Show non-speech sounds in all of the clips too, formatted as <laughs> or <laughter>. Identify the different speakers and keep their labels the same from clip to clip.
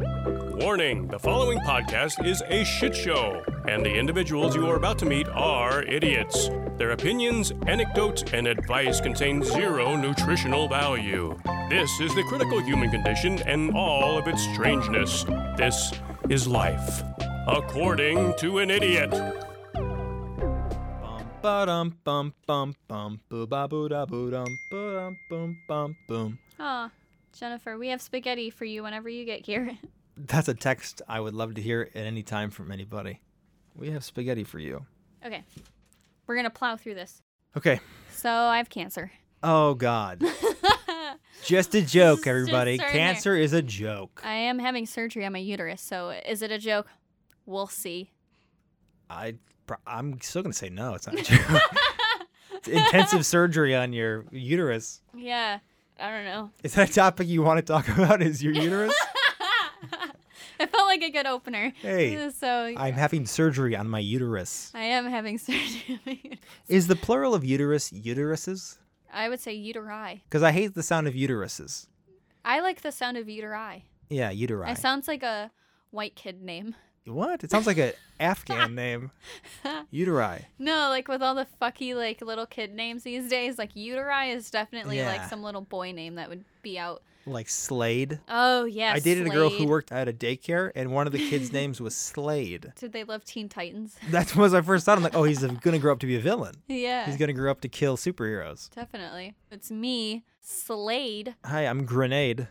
Speaker 1: Warning the following podcast is a shit show, and the individuals you are about to meet are idiots. Their opinions, anecdotes, and advice contain zero nutritional value. This is the critical human condition and all of its strangeness. This is life, according to an idiot.
Speaker 2: Aw, Jennifer, we have spaghetti for you whenever you get here. <laughs>
Speaker 3: That's a text I would love to hear at any time from anybody. We have spaghetti for you.
Speaker 2: Okay, we're gonna plow through this.
Speaker 3: Okay.
Speaker 2: So I have cancer.
Speaker 3: Oh God. <laughs> Just a joke, everybody. Cancer is a joke.
Speaker 2: I am having surgery on my uterus, so is it a joke? We'll see.
Speaker 3: I I'm still gonna say no. It's not a joke. <laughs> Intensive surgery on your uterus.
Speaker 2: Yeah, I don't know. <laughs>
Speaker 3: Is that a topic you want to talk <laughs> about? Is your uterus? <laughs>
Speaker 2: I felt like a good opener.
Speaker 3: Hey,
Speaker 2: so
Speaker 3: I'm having surgery on my uterus.
Speaker 2: I am having surgery on my uterus.
Speaker 3: Is the plural of uterus uteruses?
Speaker 2: I would say uteri.
Speaker 3: Because I hate the sound of uteruses.
Speaker 2: I like the sound of uteri.
Speaker 3: Yeah, uteri.
Speaker 2: It sounds like a white kid name.
Speaker 3: What? It sounds like an Afghan name. <laughs> Uteri.
Speaker 2: No, like with all the fucky like little kid names these days, like uteri is definitely
Speaker 3: Yeah.
Speaker 2: like some little boy name that would be out.
Speaker 3: Like Slade.
Speaker 2: Oh yeah.
Speaker 3: I dated a girl who worked at a daycare, and one of the kids' <laughs> names was Slade.
Speaker 2: Did they love Teen Titans? <laughs>
Speaker 3: That was my first thought. I'm like, oh, he's going to grow up to be a villain.
Speaker 2: yeah.
Speaker 3: He's going to grow up to kill superheroes.
Speaker 2: Definitely. It's me, Slade.
Speaker 3: Hi, I'm Grenade,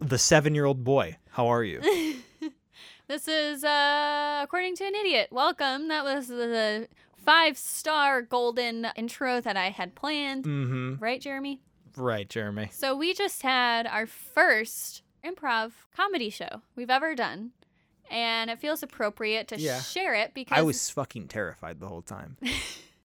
Speaker 3: the seven year old boy. How are you?
Speaker 2: This is uh according to an idiot. Welcome. That was the five star golden intro that I had planned.
Speaker 3: mm hmm.
Speaker 2: Right, Jeremy?
Speaker 3: Right, Jeremy.
Speaker 2: So we just had our first improv comedy show we've ever done. And it feels appropriate to
Speaker 3: Yeah.
Speaker 2: share it because
Speaker 3: I was fucking terrified the whole time. <laughs>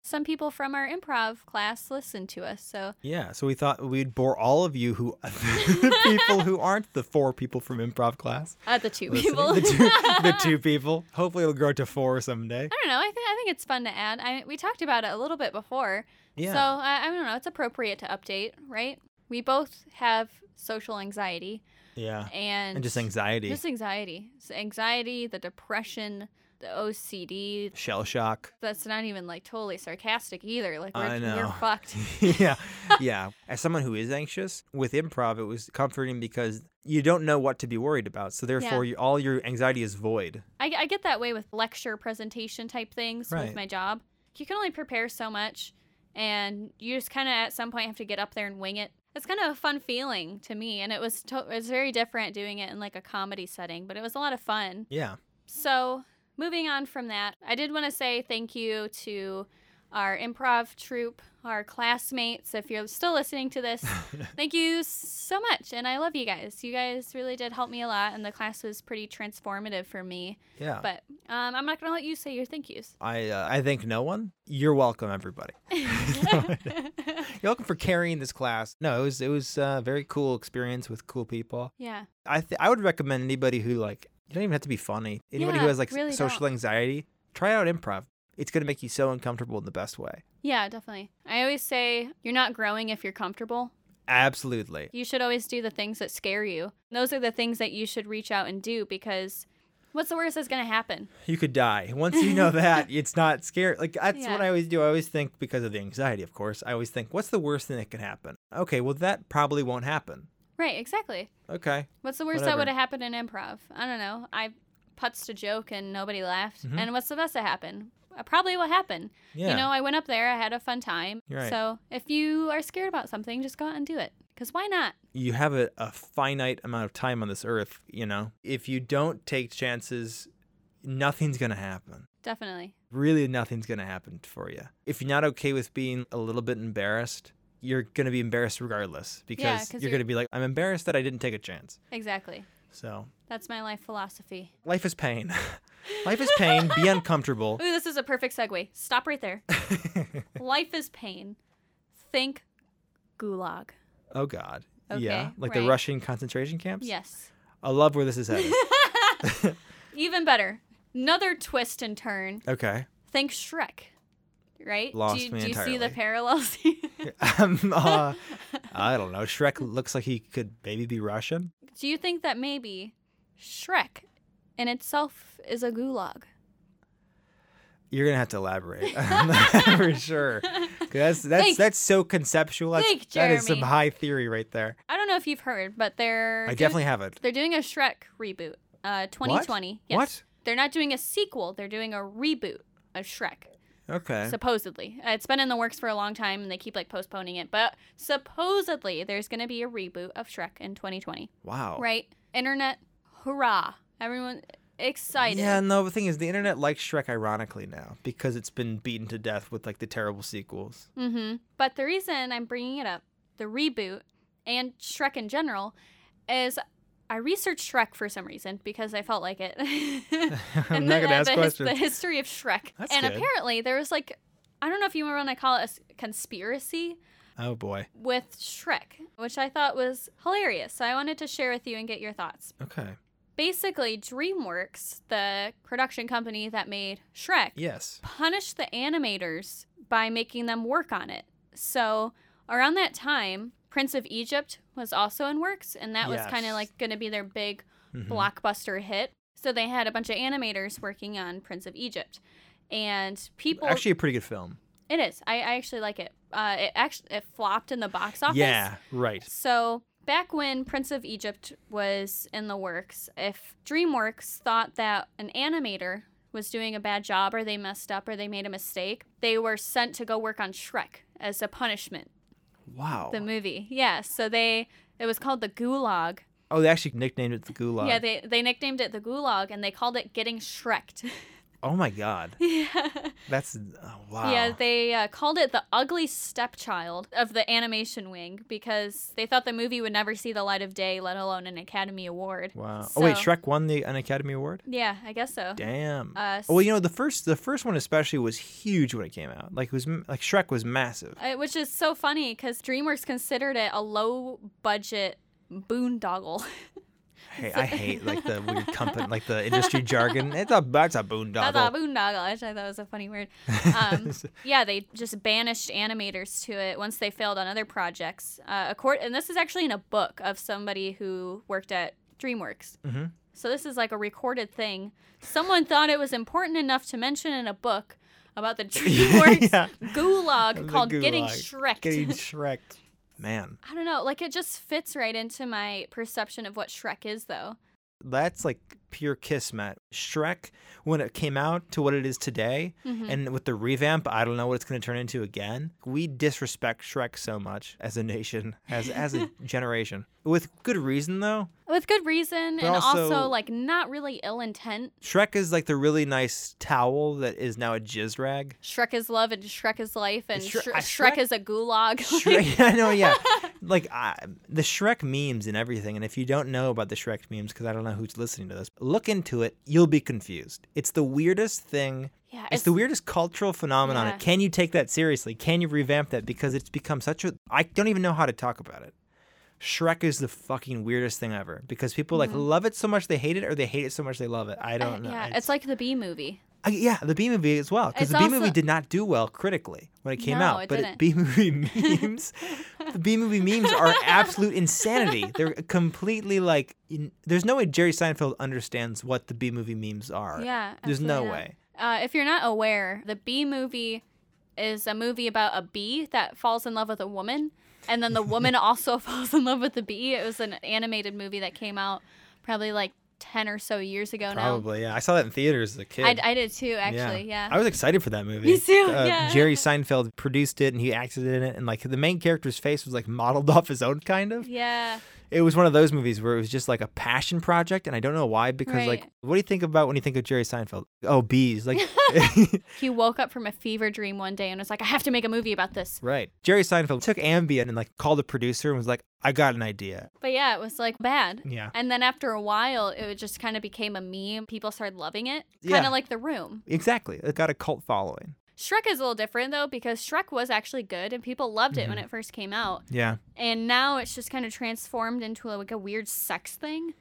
Speaker 2: some people from our improv class listen to us. So
Speaker 3: Yeah, so we thought we'd bore all of you who, <laughs> people who aren't the four people from improv class.
Speaker 2: uh, the two
Speaker 3: listening.
Speaker 2: people.
Speaker 3: The two, the <laughs> two people. Hopefully, it'll grow to four someday.
Speaker 2: I don't know. I think I think it's fun to add. I we talked about it a little bit before,
Speaker 3: Yeah.
Speaker 2: so I, I don't know. It's appropriate to update, right? We both have social anxiety
Speaker 3: yeah.
Speaker 2: and
Speaker 3: And just anxiety,
Speaker 2: Just anxiety. So anxiety, the depression, the OCD.
Speaker 3: shell shock.
Speaker 2: That's not even like totally sarcastic either. Like we're,
Speaker 3: I know.
Speaker 2: we're fucked. <laughs>
Speaker 3: yeah. Yeah. As someone who is anxious, with improv, it was comforting because you don't know what to be worried about. So, therefore, you, all your anxiety is void.
Speaker 2: I, I get that way with lecture presentation type things
Speaker 3: Right.
Speaker 2: with my job. You can only prepare so much, and you just kind of at some point have to get up there and wing it. It's kind of a fun feeling to me, and it was to- it was very different doing it in like a comedy setting, but it was a lot of fun.
Speaker 3: Yeah.
Speaker 2: So, moving on from that, I did want to say thank you to our improv troupe, our classmates. If you're still listening to this, <laughs> thank you so much. And I love you guys. You guys really did help me a lot, and the class was pretty transformative for me.
Speaker 3: Yeah.
Speaker 2: But um, I'm not going to let you say your thank yous.
Speaker 3: I uh, I thank no one. You're welcome, everybody. <laughs> <laughs> You're welcome for carrying this class. No, it was it was a very cool experience with cool people.
Speaker 2: yeah.
Speaker 3: I th- I would recommend anybody who like you don't even have to be funny. Anybody who has like
Speaker 2: really
Speaker 3: social
Speaker 2: don't.
Speaker 3: anxiety, try out improv. It's gonna make you so uncomfortable in the best way.
Speaker 2: Yeah, definitely. I always say you're not growing if you're comfortable.
Speaker 3: Absolutely.
Speaker 2: You should always do the things that scare you. Those are the things that you should reach out and do because what's the worst that's going to happen?
Speaker 3: You could die. Once you know that, <laughs> it's not scary. Like that's what I always do. I always think because of the anxiety, of course. I always think, what's the worst thing that can happen? Okay, well that probably won't happen.
Speaker 2: Right, exactly.
Speaker 3: Okay.
Speaker 2: What's the worst that would have happened in improv? I don't know. I putzed a joke and nobody laughed.
Speaker 3: Mhm.
Speaker 2: And what's the best that happened? Uh, Probably what happened.
Speaker 3: Yeah.
Speaker 2: You know, I went up there, I had a fun time.
Speaker 3: Right.
Speaker 2: So if you are scared about something, just go out and do it. Because why not?
Speaker 3: you have a, a finite amount of time on this earth, you know. If you don't take chances, nothing's gonna happen.
Speaker 2: Definitely.
Speaker 3: Really nothing's gonna happen for you. If you're not okay with being a little bit embarrassed, you're gonna be embarrassed regardless because
Speaker 2: 'cause
Speaker 3: you're
Speaker 2: you're-
Speaker 3: gonna be like, I'm embarrassed that I didn't take a chance.
Speaker 2: Exactly.
Speaker 3: So
Speaker 2: That's my life philosophy.
Speaker 3: life is pain. <laughs> life is pain. Be <laughs> uncomfortable.
Speaker 2: Ooh, this is a perfect segue. Stop right there. <laughs> life is pain. Think gulag.
Speaker 3: oh God.
Speaker 2: Okay,
Speaker 3: yeah, like
Speaker 2: right.
Speaker 3: the Russian concentration camps.
Speaker 2: Yes.
Speaker 3: I love where this is headed.
Speaker 2: Even better. Another twist and turn.
Speaker 3: okay.
Speaker 2: Think Shrek. Right?
Speaker 3: Lost
Speaker 2: do you,
Speaker 3: me
Speaker 2: do you see the parallels? <laughs>
Speaker 3: um, <laughs> uh, I don't know. Shrek looks like he could maybe be Russian.
Speaker 2: do you think that maybe Shrek in itself is a gulag.
Speaker 3: You're gonna have to elaborate <laughs> for sure. That's that's
Speaker 2: Think.
Speaker 3: that's so conceptual. That's,
Speaker 2: Think,
Speaker 3: that is some high theory right there.
Speaker 2: I don't know if you've heard, but they're
Speaker 3: I definitely haven't.
Speaker 2: they're doing a Shrek reboot. Uh 2020. Yes.
Speaker 3: What?
Speaker 2: They're not doing a sequel, they're doing a reboot of Shrek.
Speaker 3: Okay.
Speaker 2: Supposedly. Uh, It's been in the works for a long time and they keep like postponing it, but supposedly there's going to be a reboot of Shrek in 2020.
Speaker 3: wow.
Speaker 2: Right? Internet hurrah. Everyone excited.
Speaker 3: Yeah, no, the thing is, the internet likes Shrek ironically now because it's been beaten to death with like the terrible sequels.
Speaker 2: Mhm. But the reason I'm bringing it up, the reboot and Shrek in general is I researched Shrek for some reason because I felt like it.
Speaker 3: I'm <laughs> <laughs>
Speaker 2: And
Speaker 3: not gonna ask
Speaker 2: the,
Speaker 3: questions.
Speaker 2: The history of Shrek.
Speaker 3: That's
Speaker 2: and
Speaker 3: good.
Speaker 2: apparently there was like I don't know if you want I call it a conspiracy
Speaker 3: Oh boy.
Speaker 2: with Shrek, which I thought was hilarious. So I wanted to share with you and get your thoughts.
Speaker 3: Okay.
Speaker 2: Basically, DreamWorks, the production company that made Shrek,
Speaker 3: Yes.
Speaker 2: punished the animators by making them work on it. So around that time, Prince of Egypt was also in works, and that was kind of like going to be their big
Speaker 3: Mhm.
Speaker 2: blockbuster hit. So they had a bunch of animators working on Prince of Egypt, and people.
Speaker 3: Actually, a pretty good film.
Speaker 2: it is. I, I actually like it. Uh, it actually it flopped in the box office.
Speaker 3: Yeah. Right.
Speaker 2: So back when Prince of Egypt was in the works, if DreamWorks thought that an animator was doing a bad job or they messed up or they made a mistake, they were sent to go work on Shrek as a punishment.
Speaker 3: Wow.
Speaker 2: The movie. Yeah, so they it was called the Gulag.
Speaker 3: oh, they actually nicknamed it the Gulag.
Speaker 2: Yeah, they they nicknamed it the Gulag and they called it getting Shreked. <laughs>
Speaker 3: oh my God. <laughs>
Speaker 2: yeah.
Speaker 3: That's oh, wow.
Speaker 2: Yeah, they uh, called it the ugly stepchild of the animation wing because they thought the movie would never see the light of day, let alone an Academy Award.
Speaker 3: Wow. oh wait,
Speaker 2: So-
Speaker 3: Shrek won the an Academy Award.
Speaker 2: Yeah, I guess so.
Speaker 3: Damn.
Speaker 2: Uh,
Speaker 3: oh, well, you know the first the first one especially was huge when it came out. Like it was like Shrek was massive.
Speaker 2: Uh, which is so funny because DreamWorks considered it a low budget boondoggle. <laughs>
Speaker 3: Hey, <laughs> I hate like the weird company, like the industry jargon. It's a that's a boondoggle.
Speaker 2: That's a boondoggle, I thought was a funny word. Um, <laughs> yeah, they just banished animators to it once they failed on other projects. Uh, accord- and this is actually in a book of somebody who worked at DreamWorks.
Speaker 3: Mhm.
Speaker 2: So this is like a recorded thing. Someone thought it was important enough to mention in a book about the <laughs> DreamWorks
Speaker 3: Yeah.
Speaker 2: gulag
Speaker 3: The
Speaker 2: called Getting
Speaker 3: gulag.
Speaker 2: Shreked.
Speaker 3: Getting Shrek. Man,
Speaker 2: I don't know. Like it just fits right into my perception of what Shrek is, though.
Speaker 3: that's like pure kismet. Shrek, when it came out to what it is today,
Speaker 2: Mhm.
Speaker 3: and with the revamp, I don't know what it's going to turn into again. We disrespect Shrek so much as a nation, as as a <laughs> generation, with good reason though.
Speaker 2: With good reason,
Speaker 3: But
Speaker 2: and also,
Speaker 3: also-
Speaker 2: like not really ill intent.
Speaker 3: Shrek is like the really nice towel that is now a jizz rag.
Speaker 2: Shrek is love and Shrek is life, and
Speaker 3: Shre-
Speaker 2: Shre- Shrek,
Speaker 3: Shrek-
Speaker 2: is a gulag. <laughs>
Speaker 3: Shrek, <laughs> I know, yeah. Like I, the Shrek memes and everything. And if you don't know about the Shrek memes, because I don't know who's listening to this, look into it. You'll be confused. It's the weirdest thing.
Speaker 2: yeah,
Speaker 3: It's, the weirdest cultural phenomenon.
Speaker 2: Yeah.
Speaker 3: Can you take that seriously? Can you revamp that? Because it's become such a. I don't even know how to talk about it. Shrek is the fucking weirdest thing ever because people like love it so much they hate it, or they hate it so much they love it. I
Speaker 2: Uh,
Speaker 3: don't know.
Speaker 2: yeah, it's like the B movie.
Speaker 3: Yeah, the B movie as well, because the B movie
Speaker 2: also-
Speaker 3: did not do well critically when it came
Speaker 2: No,
Speaker 3: out.
Speaker 2: it
Speaker 3: but
Speaker 2: didn't.
Speaker 3: B movie <laughs> memes, the B movie memes are <laughs> absolute insanity. They're completely like, in, there's no way Jerry Seinfeld understands what the B movie memes are.
Speaker 2: Yeah,
Speaker 3: there's no
Speaker 2: not.
Speaker 3: way.
Speaker 2: Uh, if you're not aware, the B movie is a movie about a bee that falls in love with a woman, and then the woman <laughs> also falls in love with the bee. It was an animated movie that came out probably like ten or so years ago now.
Speaker 3: Probably, yeah. I saw that in theaters as a kid.
Speaker 2: I, I did too, actually. Yeah.
Speaker 3: I was excited for that movie.
Speaker 2: Me too,
Speaker 3: Uh,
Speaker 2: yeah.
Speaker 3: Jerry <laughs> Seinfeld produced it and he acted in it, and like the main character's face was like modeled <laughs> off his own, kind of.
Speaker 2: yeah.
Speaker 3: It was one of those movies where it was just like a passion project, and I don't know why. Because like, what do you think about when you think of Jerry Seinfeld? Oh, bees, like. <laughs> <laughs>
Speaker 2: He woke up from a fever dream one day and was like, I have to make a movie about this.
Speaker 3: Right. Jerry Seinfeld took Ambien and like called the producer and was like, I got an idea.
Speaker 2: But yeah, it was like bad.
Speaker 3: Yeah.
Speaker 2: And then after a while, it just kind of became a meme. People started loving it. Kind
Speaker 3: Yeah.
Speaker 2: of like The Room.
Speaker 3: Exactly. It got a cult following.
Speaker 2: Shrek is a little different though because Shrek was actually good and people loved it
Speaker 3: Mm-hmm.
Speaker 2: when it first came out.
Speaker 3: Yeah.
Speaker 2: And now it's just kind of transformed into like a weird sex thing.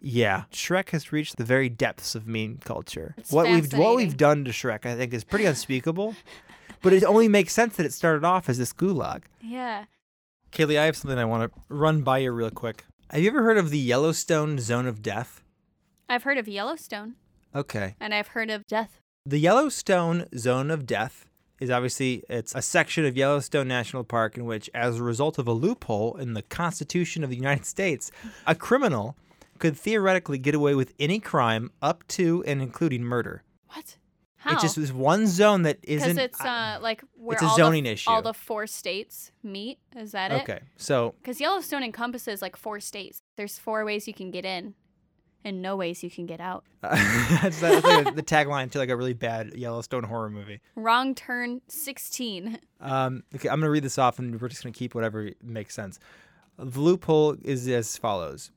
Speaker 3: Yeah. Shrek has reached the very depths of meme culture.
Speaker 2: It's
Speaker 3: what we've what we've done to Shrek, I think, is pretty unspeakable. but it only makes sense that it started off as this gulag.
Speaker 2: Yeah.
Speaker 3: Kaylee, I have something I want to run by you real quick. Have you ever heard of the Yellowstone Zone of Death?
Speaker 2: I've heard of Yellowstone,
Speaker 3: Okay.
Speaker 2: and I've heard of Death.
Speaker 3: The Yellowstone Zone of Death is obviously it's a section of Yellowstone National Park in which as a result of a loophole in the Constitution of the United States, a criminal could theoretically get away with any crime up to and including murder.
Speaker 2: What? How?
Speaker 3: It's just this one zone that
Speaker 2: because
Speaker 3: isn't
Speaker 2: it's uh like where
Speaker 3: it's a
Speaker 2: all
Speaker 3: zoning
Speaker 2: the,
Speaker 3: issue.
Speaker 2: all the four states meet. Is that it?
Speaker 3: Okay. So
Speaker 2: Because Yellowstone encompasses like four states. There's four ways you can get in, and no ways you can get out.
Speaker 3: that's, <laughs> that's like the tagline to like a really bad Yellowstone horror movie.
Speaker 2: Wrong turn 16.
Speaker 3: Um, okay, I'm going to read this off and we're just going to keep whatever makes sense. The loophole is as follows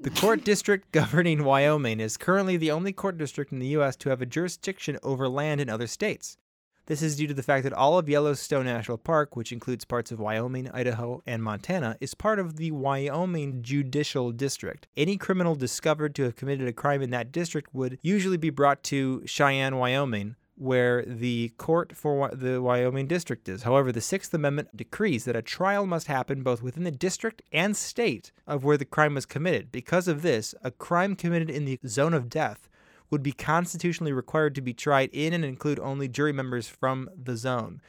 Speaker 3: The court <laughs> district governing Wyoming is currently the only court district in the U.S. to have a jurisdiction over land in other states. This is due to the fact that all of Yellowstone National Park, which includes parts of Wyoming, Idaho, and Montana, is part of the Wyoming Judicial District. Any criminal discovered to have committed a crime in that district would usually be brought to Cheyenne, Wyoming, where the court for the Wyoming district is. However, the Sixth Amendment decrees that a trial must happen both within the district and state of where the crime was committed. Because of this, a crime committed in the zone of death would be constitutionally required to be tried in and include only jury members from the zone.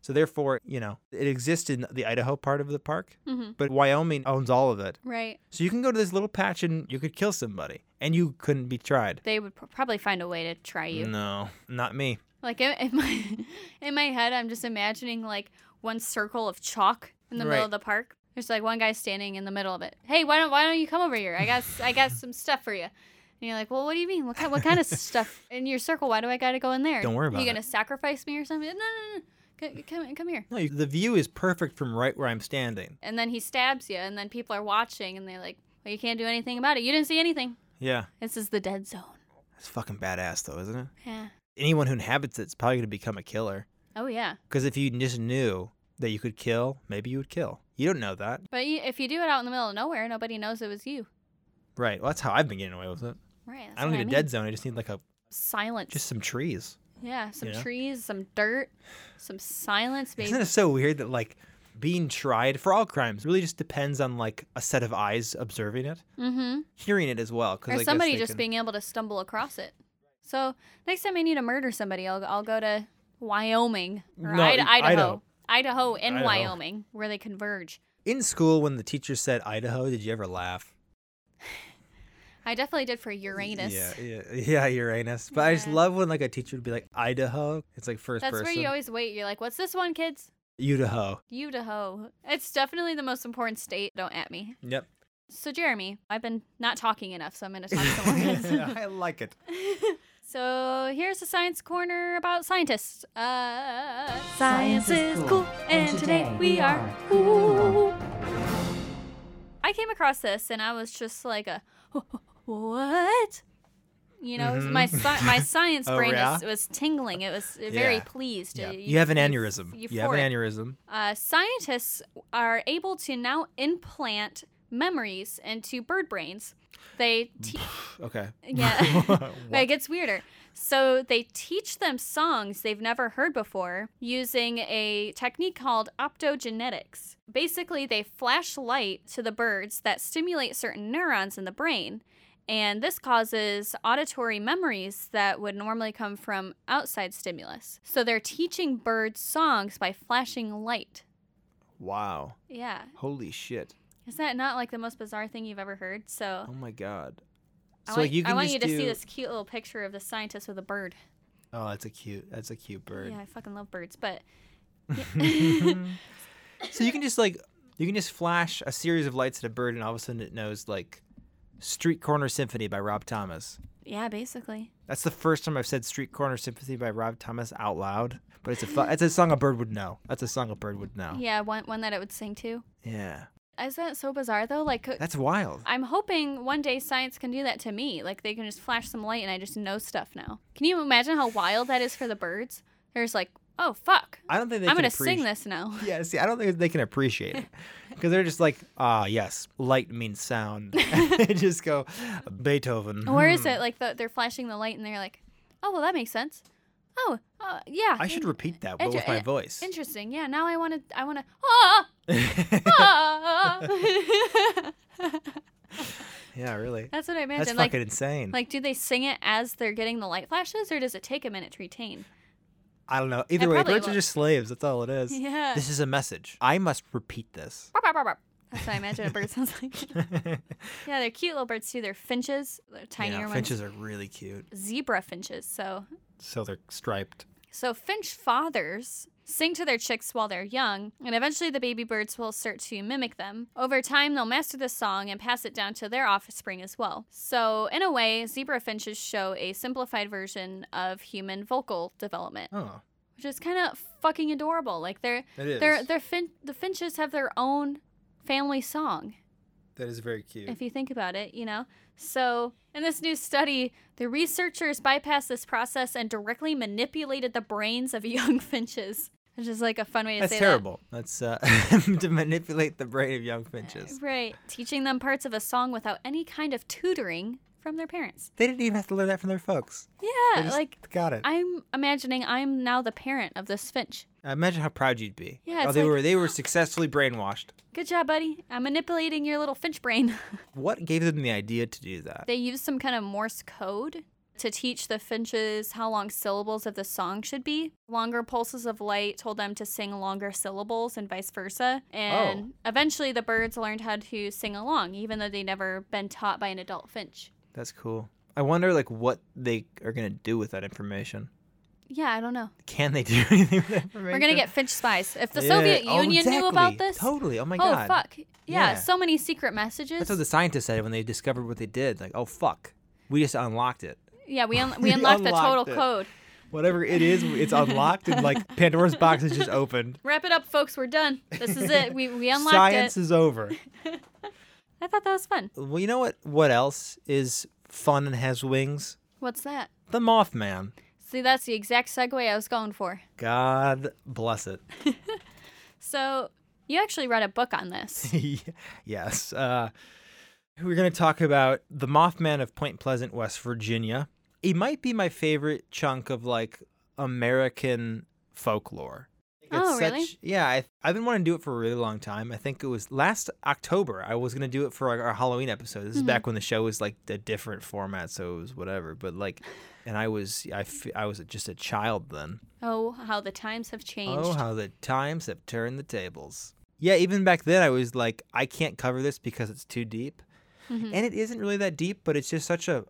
Speaker 3: So therefore, you know, it exists in the Idaho part of the park,
Speaker 2: hmm
Speaker 3: but Wyoming owns all of it.
Speaker 2: Right.
Speaker 3: So you can go to this little patch and you could kill somebody and you couldn't be tried.
Speaker 2: They would pr- probably find a way to try you.
Speaker 3: No, not me.
Speaker 2: Like in, in my <laughs> in my head, I'm just imagining like one circle of chalk in the
Speaker 3: Right.
Speaker 2: middle of the park. There's like one guy standing in the middle of it. Hey, why don't why don't you come over here? I got I got some stuff for you. And you're like, well, what do you mean? What kind what kind of stuff <laughs> in your circle? Why do I got to go in there?
Speaker 3: Don't worry about
Speaker 2: You
Speaker 3: it.
Speaker 2: gonna sacrifice me or something? No, no, no. Come, come, come here.
Speaker 3: No, the view is perfect from right where I'm standing.
Speaker 2: And then he stabs you, and then people are watching, and they're like, well, you can't do anything about it. You didn't see anything.
Speaker 3: Yeah.
Speaker 2: This is the dead zone.
Speaker 3: It's fucking badass though, isn't it?
Speaker 2: Yeah.
Speaker 3: Anyone who inhabits it's probably going to become a killer.
Speaker 2: Oh yeah.
Speaker 3: Because if you just knew that you could kill, maybe you would kill. You don't know that.
Speaker 2: But you, if you do it out in the middle of nowhere, nobody knows it was you.
Speaker 3: Right. Well, that's how I've been getting away with it.
Speaker 2: Right.
Speaker 3: I don't need a
Speaker 2: mean.
Speaker 3: dead zone. I just need like a
Speaker 2: silence.
Speaker 3: just some trees.
Speaker 2: yeah, some
Speaker 3: you know?
Speaker 2: trees, some dirt, some silence. Maybe
Speaker 3: Isn't it so weird that like being tried for all crimes really just depends on like a set of eyes observing it,
Speaker 2: mm-hmm.
Speaker 3: hearing it as well. I
Speaker 2: or
Speaker 3: guess
Speaker 2: somebody just
Speaker 3: can-
Speaker 2: being able to stumble across it. So next time I need to murder somebody, I'll I'll go to Wyoming or
Speaker 3: No, I-
Speaker 2: Idaho.
Speaker 3: Idaho.
Speaker 2: Idaho and
Speaker 3: Idaho.
Speaker 2: Wyoming, where they converge.
Speaker 3: in school when the teacher said Idaho. Did you ever laugh?
Speaker 2: I definitely did for Uranus.
Speaker 3: Yeah, yeah, <laughs> yeah, Uranus. But I just love when like a teacher would be like Idaho. It's like first
Speaker 2: That's
Speaker 3: person.
Speaker 2: where you always wait. You're like, what's this one, kids?
Speaker 3: Idaho.
Speaker 2: Idaho. It's definitely the most important state. Don't at me.
Speaker 3: Yep.
Speaker 2: So Jeremy, I've been not talking enough, so I'm going to talk some more. <laughs> <laughs>
Speaker 3: I like it.
Speaker 2: So here's a science corner about scientists. Uh,
Speaker 4: Science is cool,
Speaker 2: and today we are. Ooh. I came across this and I was just like a what? You know, my sci- my <laughs> science
Speaker 3: Oh,
Speaker 2: brain
Speaker 3: yeah?
Speaker 2: was, was tingling. It was very
Speaker 3: Yeah.
Speaker 2: pleased.
Speaker 3: Yeah.
Speaker 2: Uh,
Speaker 3: You have an
Speaker 2: eu-
Speaker 3: aneurysm. You have an aneurysm.
Speaker 2: Uh, scientists are able to now implant memories into bird brains. They <laughs> te-
Speaker 3: Okay. <laughs>
Speaker 2: yeah, but it gets weirder. So they teach them songs they've never heard before using a technique called optogenetics. Basically, they flash light to the birds that stimulate certain neurons in the brain, and this causes auditory memories that would normally come from outside stimulus. So they're teaching birds songs by flashing light.
Speaker 3: Wow.
Speaker 2: Yeah.
Speaker 3: Holy shit.
Speaker 2: Is that not like the most bizarre thing you've ever heard? So
Speaker 3: Oh my god.
Speaker 2: I
Speaker 3: So
Speaker 2: want,
Speaker 3: like you
Speaker 2: I want you to
Speaker 3: do...
Speaker 2: see this cute little picture of the scientist with a bird.
Speaker 3: Oh, that's a cute. That's a cute bird.
Speaker 2: Yeah, I fucking love birds, but <laughs>
Speaker 3: so you can just like you can just flash a series of lights at a bird, and all of a sudden it knows like "Street Corner Symphony" by Rob Thomas.
Speaker 2: yeah, basically.
Speaker 3: That's the first time I've said "Street Corner Symphony" by Rob Thomas out loud. But it's a fu- it's a song a bird would know. That's a song a bird would know.
Speaker 2: Yeah, one one that it would sing to.
Speaker 3: Yeah,
Speaker 2: Is that so bizarre though? Like, uh,
Speaker 3: that's wild.
Speaker 2: I'm hoping one day science can do that to me. Like, they can just flash some light and I just know stuff now. Can you imagine how wild that is for the birds? They're just like, oh fuck,
Speaker 3: I don't think they
Speaker 2: I'm gonna
Speaker 3: appreciate.
Speaker 2: sing this now. <laughs>
Speaker 3: Yeah, see, I don't think they can appreciate it <laughs> because they're just like, ah, yes, light means sound. <laughs> they just go Beethoven.
Speaker 2: Or is
Speaker 3: hmm.
Speaker 2: it like the, they're flashing the light and they're like, oh well, that makes sense. Oh, uh, yeah.
Speaker 3: I should repeat that, but with my voice.
Speaker 2: Interesting. Yeah. Now I want to. I want to. Ah. ah. <laughs>
Speaker 3: Yeah, really.
Speaker 2: That's what I
Speaker 3: That's
Speaker 2: imagine. Like,
Speaker 3: fucking insane.
Speaker 2: like, do they sing it as they're getting the light flashes, or does it take a minute to retain?
Speaker 3: I don't know. Either
Speaker 2: It
Speaker 3: way,
Speaker 2: probably
Speaker 3: birds are just slaves. That's all it is. <laughs>
Speaker 2: Yeah.
Speaker 3: This is a message. I must repeat this.
Speaker 2: That's what I imagine a bird sounds <laughs> like. <laughs> yeah, they're cute little birds too. They're finches, they're tinier
Speaker 3: yeah,
Speaker 2: ones.
Speaker 3: finches are really cute.
Speaker 2: Zebra finches. So,
Speaker 3: So they're striped.
Speaker 2: So finch fathers sing to their chicks while they're young, and eventually the baby birds will start to mimic them. Over time, they'll master the song and pass it down to their offspring as well. So, in a way, zebra finches show a simplified version of human vocal development,
Speaker 3: Oh,
Speaker 2: which is kind of fucking adorable. Like they're they're they're fin- the finches have their own family song.
Speaker 3: That is very cute.
Speaker 2: if you think about it, you know? So, in this new study, the researchers bypassed this process and directly manipulated the brains of <laughs> young finches, which is like a fun way to
Speaker 3: That's
Speaker 2: say
Speaker 3: terrible. That's uh, <laughs> to manipulate the brain of young finches.
Speaker 2: Right. Teaching them parts of a song without any kind of tutoring from their parents.
Speaker 3: They didn't even have to learn that from their folks.
Speaker 2: Yeah, like
Speaker 3: got it.
Speaker 2: I'm imagining I'm now the parent of this finch.
Speaker 3: Imagine how proud you'd be.
Speaker 2: Yeah,
Speaker 3: oh, they
Speaker 2: like-
Speaker 3: were they were ah. successfully brainwashed.
Speaker 2: Good job, buddy. I'm manipulating your little finch brain. <laughs>
Speaker 3: What gave them the idea to do that?
Speaker 2: they used some kind of Morse code to teach the finches how long syllables of the song should be. Longer pulses of light told them to sing longer syllables and vice versa. And oh. eventually the birds learned how to sing along, even though they'd never been taught by an adult finch.
Speaker 3: That's cool. I wonder like what they are gonna do with that information.
Speaker 2: Yeah, I don't know.
Speaker 3: Can they do <laughs> anything with that information?
Speaker 2: We're gonna get finch spies. If the
Speaker 3: Yeah.
Speaker 2: Soviet
Speaker 3: Oh,
Speaker 2: Union knew about this,
Speaker 3: Totally. Oh my
Speaker 2: oh,
Speaker 3: god.
Speaker 2: oh fuck, yeah,
Speaker 3: Yeah.
Speaker 2: so many secret messages.
Speaker 3: That's what the scientists said when they discovered what they did. Like, oh fuck, we just unlocked it.
Speaker 2: yeah, we un- we <laughs>
Speaker 3: We
Speaker 2: unlocked the total
Speaker 3: it.
Speaker 2: code.
Speaker 3: Whatever it is, it's unlocked and like <laughs> Pandora's box is just opened.
Speaker 2: Wrap it up, folks. We're done. This is it. We we unlocked it.
Speaker 3: Science is over.
Speaker 2: I thought that was fun.
Speaker 3: Well, you know what? What else is fun and has wings?
Speaker 2: What's that?
Speaker 3: The Mothman.
Speaker 2: See, that's the exact segue I was going for.
Speaker 3: God bless it. <laughs>
Speaker 2: So, you actually read a book on this. <laughs>
Speaker 3: yes. Uh, we're going to talk about the Mothman of Point Pleasant, West Virginia. It might be my favorite chunk of like American folklore.
Speaker 2: Oh, really?
Speaker 3: Yeah, I, I've been wanting to do it for a really long time. I think it was last October. I was going to do it for like, our Halloween episode. This is
Speaker 2: Mhm.
Speaker 3: back when the show was like a different format, so it was whatever. But like, and I was I, f- I was just a child then.
Speaker 2: Oh, how the times have changed.
Speaker 3: Oh, how the times have turned the tables. Yeah, even back then, I was like, I can't cover this because it's too deep.
Speaker 2: Mhm.
Speaker 3: And it isn't really that deep, but it's just such a.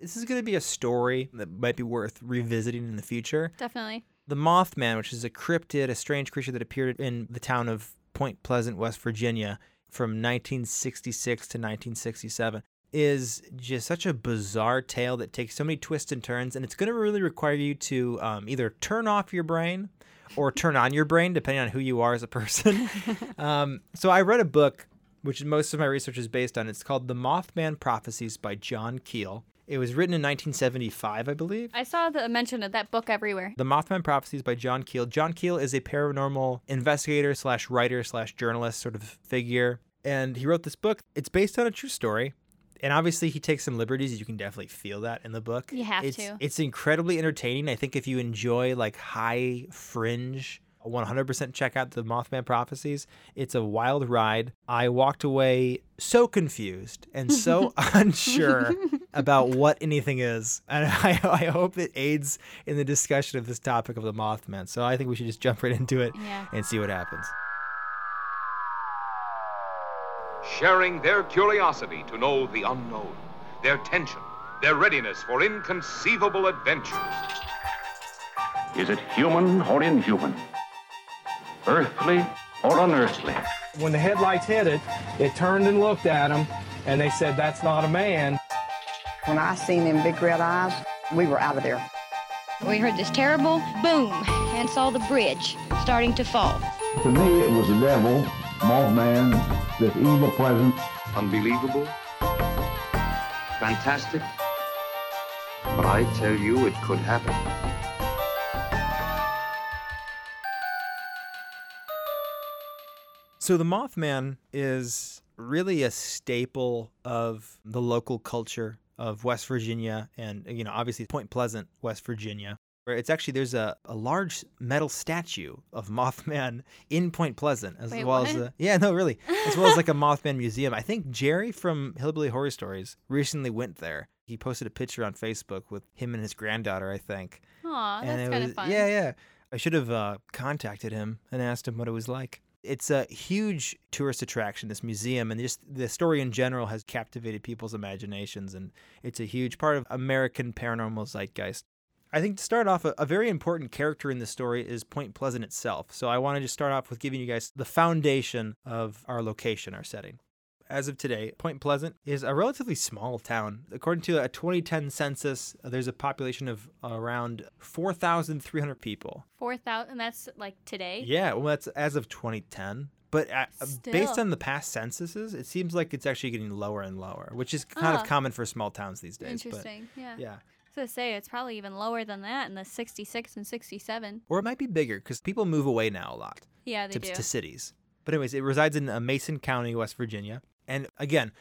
Speaker 3: This is going to be a story that might be worth revisiting in the future.
Speaker 2: Definitely.
Speaker 3: The Mothman, which is a cryptid, a strange creature that appeared in the town of Point Pleasant, West Virginia from 1966 to 1967, is just such a bizarre tale that takes so many twists and turns. And it's going to really require you to um, either turn off your brain or turn on your brain, depending on who you are as a person. <laughs> um, so I read a book, which most of my research is based on. It's called The Mothman Prophecies by John Keel. It was written in 1975, I believe.
Speaker 2: I saw the mention of that book everywhere.
Speaker 3: The Mothman Prophecies by John Keel. John Keel is a paranormal investigator slash writer slash journalist sort of figure. And he wrote this book. It's based on a true story. And obviously he takes some liberties. You can definitely feel that in the book.
Speaker 2: You have
Speaker 3: it's,
Speaker 2: to.
Speaker 3: It's incredibly entertaining. I think if you enjoy like high fringe 100% check out the Mothman Prophecies. It's a wild ride. I walked away so confused and so <laughs> unsure about what anything is. And <laughs> I, I hope it aids in the discussion of this topic of the Mothman. So I think we should just jump right into it
Speaker 2: Yeah.
Speaker 3: and see what happens.
Speaker 4: sharing their curiosity to know the unknown, their tension, their readiness for inconceivable adventure.
Speaker 5: Is it human or inhuman? Earthly or unearthly?
Speaker 6: When the headlights hit it, it turned and looked at him, and they said, That's not a man.
Speaker 7: When I seen them big red eyes, we were out of there.
Speaker 8: We heard this terrible boom and saw the bridge starting to fall.
Speaker 9: To me, it was the devil, Mothman, this evil presence.
Speaker 4: Unbelievable? Fantastic? But I tell you, it could happen.
Speaker 3: So the Mothman is really a staple of the local culture of West Virginia and you know obviously Point Pleasant, West Virginia. where it's actually there's a, a large metal statue of <laughs> Mothman in Point Pleasant, as
Speaker 2: Wait,
Speaker 3: well as a, yeah, no, really, as well as like a <laughs> Mothman museum. I think Jerry from Hillbilly Horror Stories recently went there. He posted a picture on Facebook with him and his granddaughter, I think.
Speaker 2: Aw,
Speaker 3: and
Speaker 2: that's
Speaker 3: it
Speaker 2: kind
Speaker 3: was
Speaker 2: of fun.
Speaker 3: yeah, yeah. I should have uh, contacted him and asked him what it was like. It's a huge tourist attraction, this museum, and just the story in general has captivated people's imaginations, and it's a huge part of American paranormal zeitgeist. I think to start off, a, a very important character in the story is Point Pleasant itself. So I want to just start off with giving you guys the foundation of our location, our setting. As of today, Point Pleasant is a relatively small town. According to a 2010 census, there's a population of around 4,300 people.
Speaker 2: Four thousand. That's like today.
Speaker 3: Yeah, well, that's as of 2010. But uh, based on the past censuses, it seems like it's actually getting lower and lower, which is kind
Speaker 2: Ah.
Speaker 3: of common for small towns these days. but-
Speaker 2: Interesting. yeah.
Speaker 3: yeah.
Speaker 2: I was gonna say it's probably even lower than that in the '66 and '67.
Speaker 3: Or it might be bigger because people move away now a lot.
Speaker 2: Yeah, they
Speaker 3: to,
Speaker 2: do.
Speaker 3: to cities. But anyways, it resides in uh, Mason County, West Virginia. And again,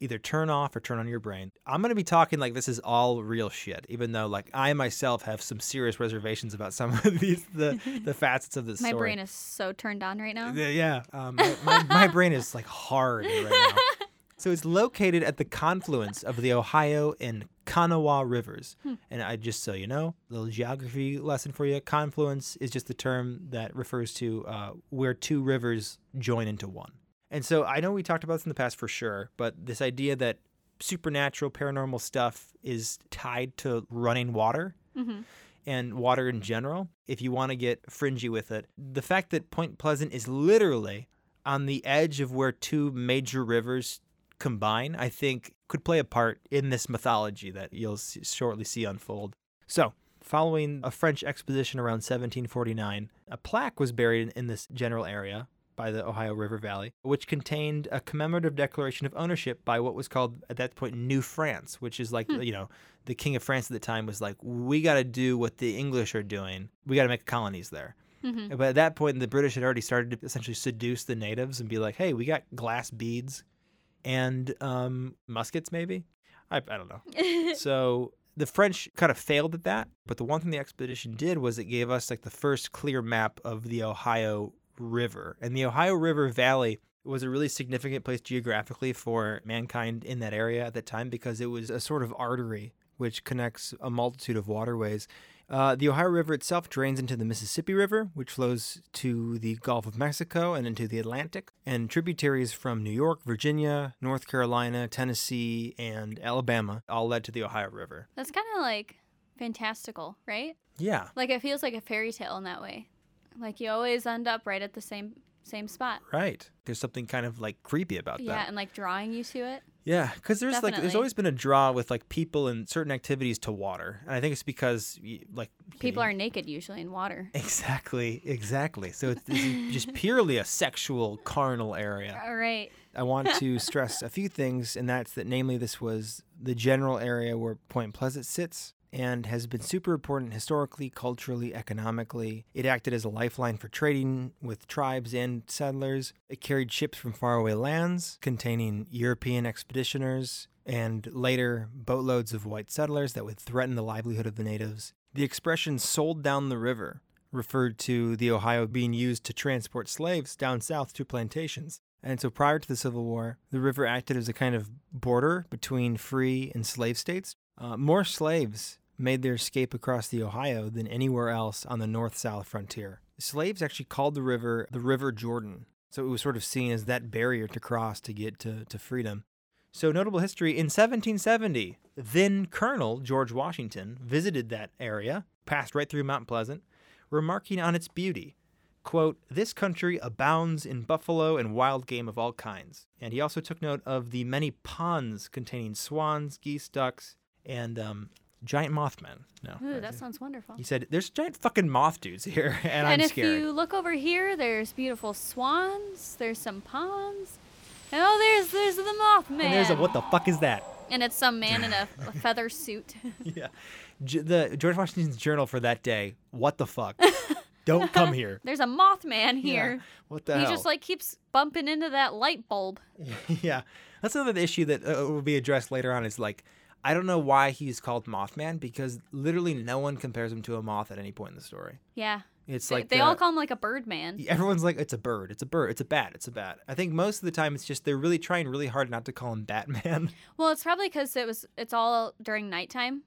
Speaker 3: either turn off or turn on your brain. I'm going to be talking like this is all real shit, even though like I myself have some serious reservations about some of <laughs> these the the <laughs> facets of this
Speaker 2: My
Speaker 3: story.
Speaker 2: brain is so turned on right now.
Speaker 3: Yeah, yeah. Um, my, my, my brain is like hard right now. <laughs> So it's located at the confluence of the Ohio and Kanawha rivers.
Speaker 2: Hmm.
Speaker 3: And I just so you know, little geography lesson for you. Confluence is just the term that refers to uh, where two rivers join into one. And so I know we talked about this in the past for sure, but this idea that supernatural paranormal stuff is tied to running water
Speaker 2: hmm
Speaker 3: and water in general, if you want to get fringy with it. The fact that Point Pleasant is literally on the edge of where two major rivers combine, I think could play a part in this mythology that you'll shortly see unfold. So, following a French exposition around 1749, a plaque was buried in, in this general area by the Ohio River Valley, which contained a commemorative declaration of ownership by what was called at that point New France, which is like, you know, the king of France at the time was like, we got to do what the English are doing. We got to make colonies there.
Speaker 2: hmm
Speaker 3: But at that point, the British had already started to essentially seduce the natives and be like, hey, we got glass beads and um, muskets, maybe? I, I don't know. <laughs> so the French kind of failed at that. But the one thing the expedition did was it gave us like the first clear map of the Ohio River. And the Ohio River Valley was a really significant place geographically for mankind in that area at that time because it was a sort of artery which connects a multitude of waterways. Uh, the Ohio River itself drains into the Mississippi River, which flows to the Gulf of Mexico and into the Atlantic, and tributaries from New York, Virginia, North Carolina, Tennessee, and Alabama all led to the Ohio River.
Speaker 2: That's kind of like fantastical, right?
Speaker 3: Yeah,
Speaker 2: Like it feels like a fairy tale in that way. Like you always end up right at the same same spot.
Speaker 3: right. There's something kind of like creepy about
Speaker 2: Yeah,
Speaker 3: that.
Speaker 2: Yeah, and like drawing you to it.
Speaker 3: Yeah, because there's like there's always been a draw with like people and certain activities to water, and I think it's because like
Speaker 2: People are naked usually in water. <laughs>
Speaker 3: exactly exactly. So it's, is just purely a sexual carnal area.
Speaker 2: All right.
Speaker 3: I want to <laughs> stress a few things, and that's that namely this was the general area where Point Pleasant sits and has been super important historically, culturally, economically. It acted as a lifeline for trading with tribes and settlers. It carried ships from faraway lands containing European expeditioners and later boatloads of white settlers that would threaten the livelihood of the natives. The expression sold down the river referred to the Ohio being used to transport slaves down south to plantations. And so prior to the Civil War, the river acted as a kind of border between free and slave states. Uh, more slaves made their escape across the Ohio than anywhere else on the north south frontier. Slaves actually called the river the River Jordan. So it was sort of seen as that barrier to cross to get to, to freedom. So, notable history in 1770, then Colonel George Washington visited that area, passed right through Mount Pleasant, remarking on its beauty. Quote, This country abounds in buffalo and wild game of all kinds. And he also took note of the many ponds containing swans, geese, ducks, and um, giant mothmen. No.
Speaker 2: Ooh, that sounds wonderful.
Speaker 3: he said, There's giant fucking moth dudes here, <laughs> and, I'm scared."
Speaker 2: And if you look over here, there's beautiful swans. There's some ponds. And oh, there's there's the Mothman.
Speaker 3: and there's a, what the fuck is that?
Speaker 2: And it's some man in a, <laughs> a feather suit. <laughs>
Speaker 3: yeah. J- the George Washington's journal for that day. What the fuck? Don't come here.
Speaker 2: There's a Mothman here.
Speaker 3: What the
Speaker 2: he
Speaker 3: hell?
Speaker 2: just like keeps bumping into that light bulb.
Speaker 3: yeah. That's another issue that uh, will be addressed later on. Is like, I don't know why he's called Mothman because literally no one compares him to a moth at any point in the story.
Speaker 2: Yeah.
Speaker 3: It's
Speaker 2: They-
Speaker 3: like
Speaker 2: they
Speaker 3: the-
Speaker 2: all call him like a bird man.
Speaker 3: Everyone's like, it's a bird, it's a bird, it's a bat, it's a bat. I think most of the time it's just they're really trying really hard not to call him Batman. <laughs>
Speaker 2: Well, it's probably because it was it's all during nighttime,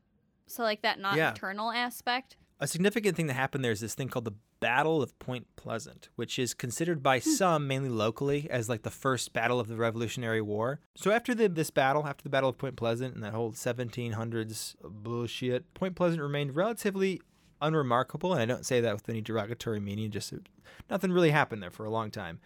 Speaker 2: so like that
Speaker 3: Yeah.
Speaker 2: nocturnal aspect.
Speaker 3: A significant thing that happened there is this thing called the Battle of Point Pleasant, which is considered by hmm. some, mainly locally, as like the first battle of the Revolutionary War. So after the, this battle, after the Battle of Point Pleasant and that whole 1700s bullshit, Point Pleasant remained relatively unremarkable, and I don't say that with any derogatory meaning. Just nothing really happened there for a long time.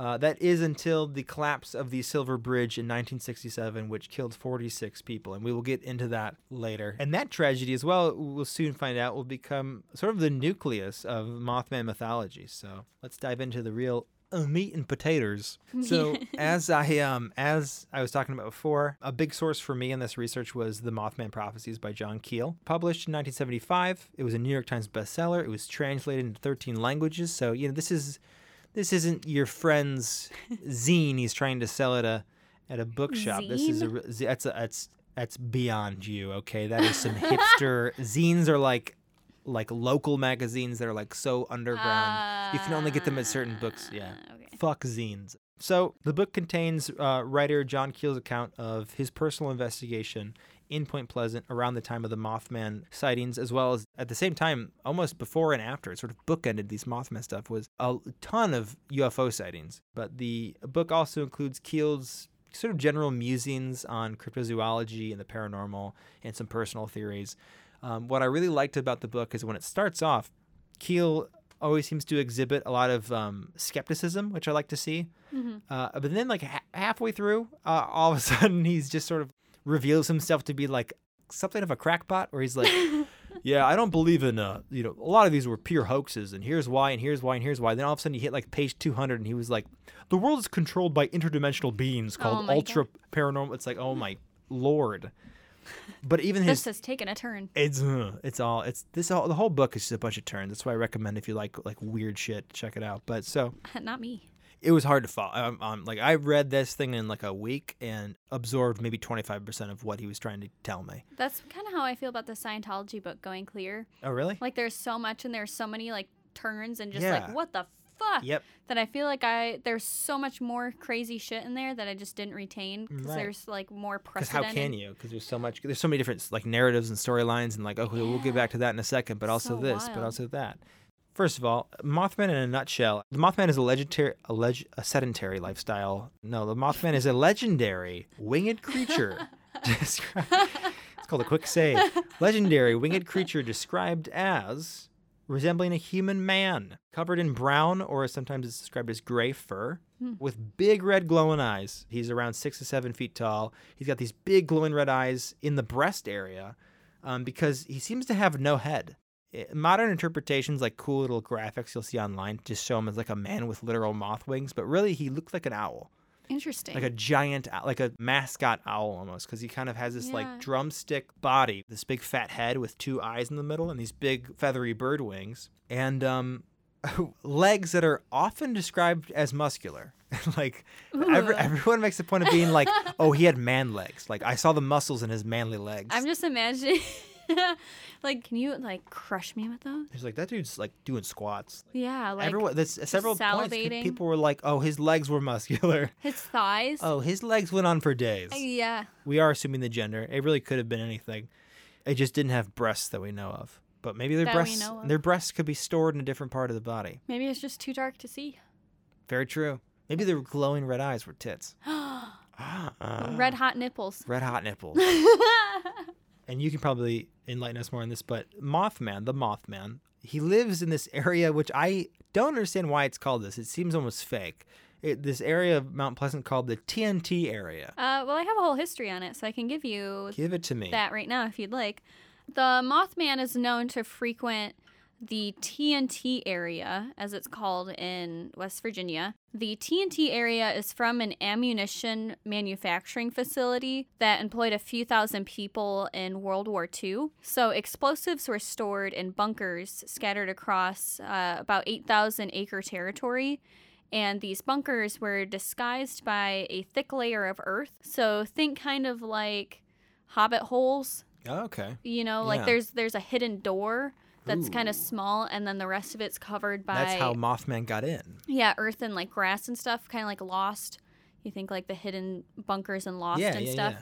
Speaker 3: Uh, that is until the collapse of the Silver Bridge in 1967, which killed 46 people. And we will get into that later. And that tragedy, as well, we'll soon find out, will become sort of the nucleus of Mothman mythology. So let's dive into the real uh, meat and potatoes. <laughs> So as I um as I was talking about before, a big source for me in this research was The Mothman Prophecies by John Keel, published in 1975. It was a New York Times bestseller. It was translated into 13 languages. So, you know, this is this isn't your friend's zine he's trying to sell at a at a bookshop. This is a
Speaker 2: Zine?
Speaker 3: that's a, that's that's beyond you, okay? That is some hipster <laughs> zines are like like local magazines that are like so underground. you can only get them at certain books. Yeah. Ah, Fuck zines. So the book contains uh, writer John Keel's account of his personal investigation in Point Pleasant around the time of the Mothman sightings, as well as at the same time, almost before and after, it sort of bookended these Mothman stuff, was a ton of UFO sightings. But the book also includes Keel's sort of general musings on cryptozoology and the paranormal and some personal theories. Um, what I really liked about the book is when it starts off, Keel always seems to exhibit a lot of um, skepticism, which I like to see.
Speaker 2: Mhm.
Speaker 3: Uh, but then, like ha- halfway through, uh, all of a <laughs> sudden, he's just sort of reveals himself to be like something of a crackpot, where he's like, <laughs> "Yeah, I don't believe in uh, you know, a lot of these were pure hoaxes, and here's why, and here's why, and here's why." Then all of a sudden, he hit like page 200, and he was like, "The world is controlled by interdimensional beings
Speaker 2: Oh
Speaker 3: called
Speaker 2: my
Speaker 3: ultra paranormal." It's like, oh my lord. But even his
Speaker 2: This has taken a turn.
Speaker 3: it's uh, it's all it's this all the whole book is just a bunch of turns. That's why I recommend if you like like weird shit, check it out. But so <laughs>
Speaker 2: Not me.
Speaker 3: it was hard to follow. Um, um, like I read this thing in like a week and absorbed maybe twenty five percent of what he was trying to tell me.
Speaker 2: That's kind of how I feel about the Scientology book Going Clear.
Speaker 3: Oh really?
Speaker 2: Like there's so much and there's so many like turns and just
Speaker 3: Yeah.
Speaker 2: like what the fuck
Speaker 3: Yep.
Speaker 2: that I feel like I there's so much more crazy shit in there that I just didn't retain because
Speaker 3: Right.
Speaker 2: there's like more
Speaker 3: Because how can you? Because there's so much. There's so many different like narratives and storylines, and like okay, we'll get back to that in a second. But also
Speaker 2: So
Speaker 3: this, but
Speaker 2: wild.
Speaker 3: also that. First of all, Mothman in a nutshell. The Mothman is a legendary, a, leg, a sedentary lifestyle. No, the Mothman is a legendary winged creature. <laughs> Descri- it's called a quick save. Legendary winged creature described as resembling a human man, covered in brown or sometimes it's described as gray fur,
Speaker 2: Hmm.
Speaker 3: with big red glowing eyes. He's around six to seven feet tall. He's got these big glowing red eyes in the breast area um, because he seems to have no head. Eh, Modern interpretations, like cool little graphics you'll see online, just show him as like a man with literal moth wings, but really he looked like an owl
Speaker 2: Interesting.
Speaker 3: like a giant owl- like a mascot owl almost because he kind of has this
Speaker 2: Yeah.
Speaker 3: like drumstick body this big fat head with two eyes in the middle and these big feathery bird wings and um <laughs> legs that are often described as muscular <laughs> like every, everyone makes a point of being like <laughs> oh he had man legs like i saw the muscles in his manly legs
Speaker 2: I'm just imagining <laughs> like can you like crush me with those?
Speaker 3: he's like that dude's like doing squats
Speaker 2: Yeah, like
Speaker 3: everyone there's several points people were like oh his legs were muscular <laughs>
Speaker 2: his thighs.
Speaker 3: oh his legs went on for days
Speaker 2: Yeah.
Speaker 3: We are assuming the gender. It really could have been anything. It just didn't have breasts that we know of. But maybe their
Speaker 2: That
Speaker 3: breasts their breasts could be stored in a different part of the body.
Speaker 2: Maybe it's just too dark to see.
Speaker 3: Very true. Maybe their glowing red eyes were tits. <gasps> <gasps> Ah,
Speaker 2: Red hot nipples.
Speaker 3: red hot nipples. <laughs> and you can probably enlighten us more on this, but Mothman, the Mothman, he lives in this area which I don't understand why it's called this. It seems almost fake. It, this area of Mount Pleasant called the TNT area.
Speaker 2: Uh, well, I have a whole history on it, so I can give you
Speaker 3: Give it to me.
Speaker 2: that right now if you'd like. The Mothman is known to frequent the TNT area, as it's called in West Virginia. The TNT area is from an ammunition manufacturing facility that employed a few thousand people in World War II. So explosives were stored in bunkers scattered across uh, about 8,000 acre territory. And these bunkers were disguised by a thick layer of earth. So think kind of like hobbit holes.
Speaker 3: Oh, okay.
Speaker 2: You know, like
Speaker 3: Yeah.
Speaker 2: there's there's a hidden door that's kind of small, and then the rest of it's covered by
Speaker 3: That's how Mothman got in.
Speaker 2: yeah, earth and like grass and stuff, kind of like Lost. You think like the hidden bunkers and Lost
Speaker 3: Yeah,
Speaker 2: and
Speaker 3: yeah,
Speaker 2: stuff.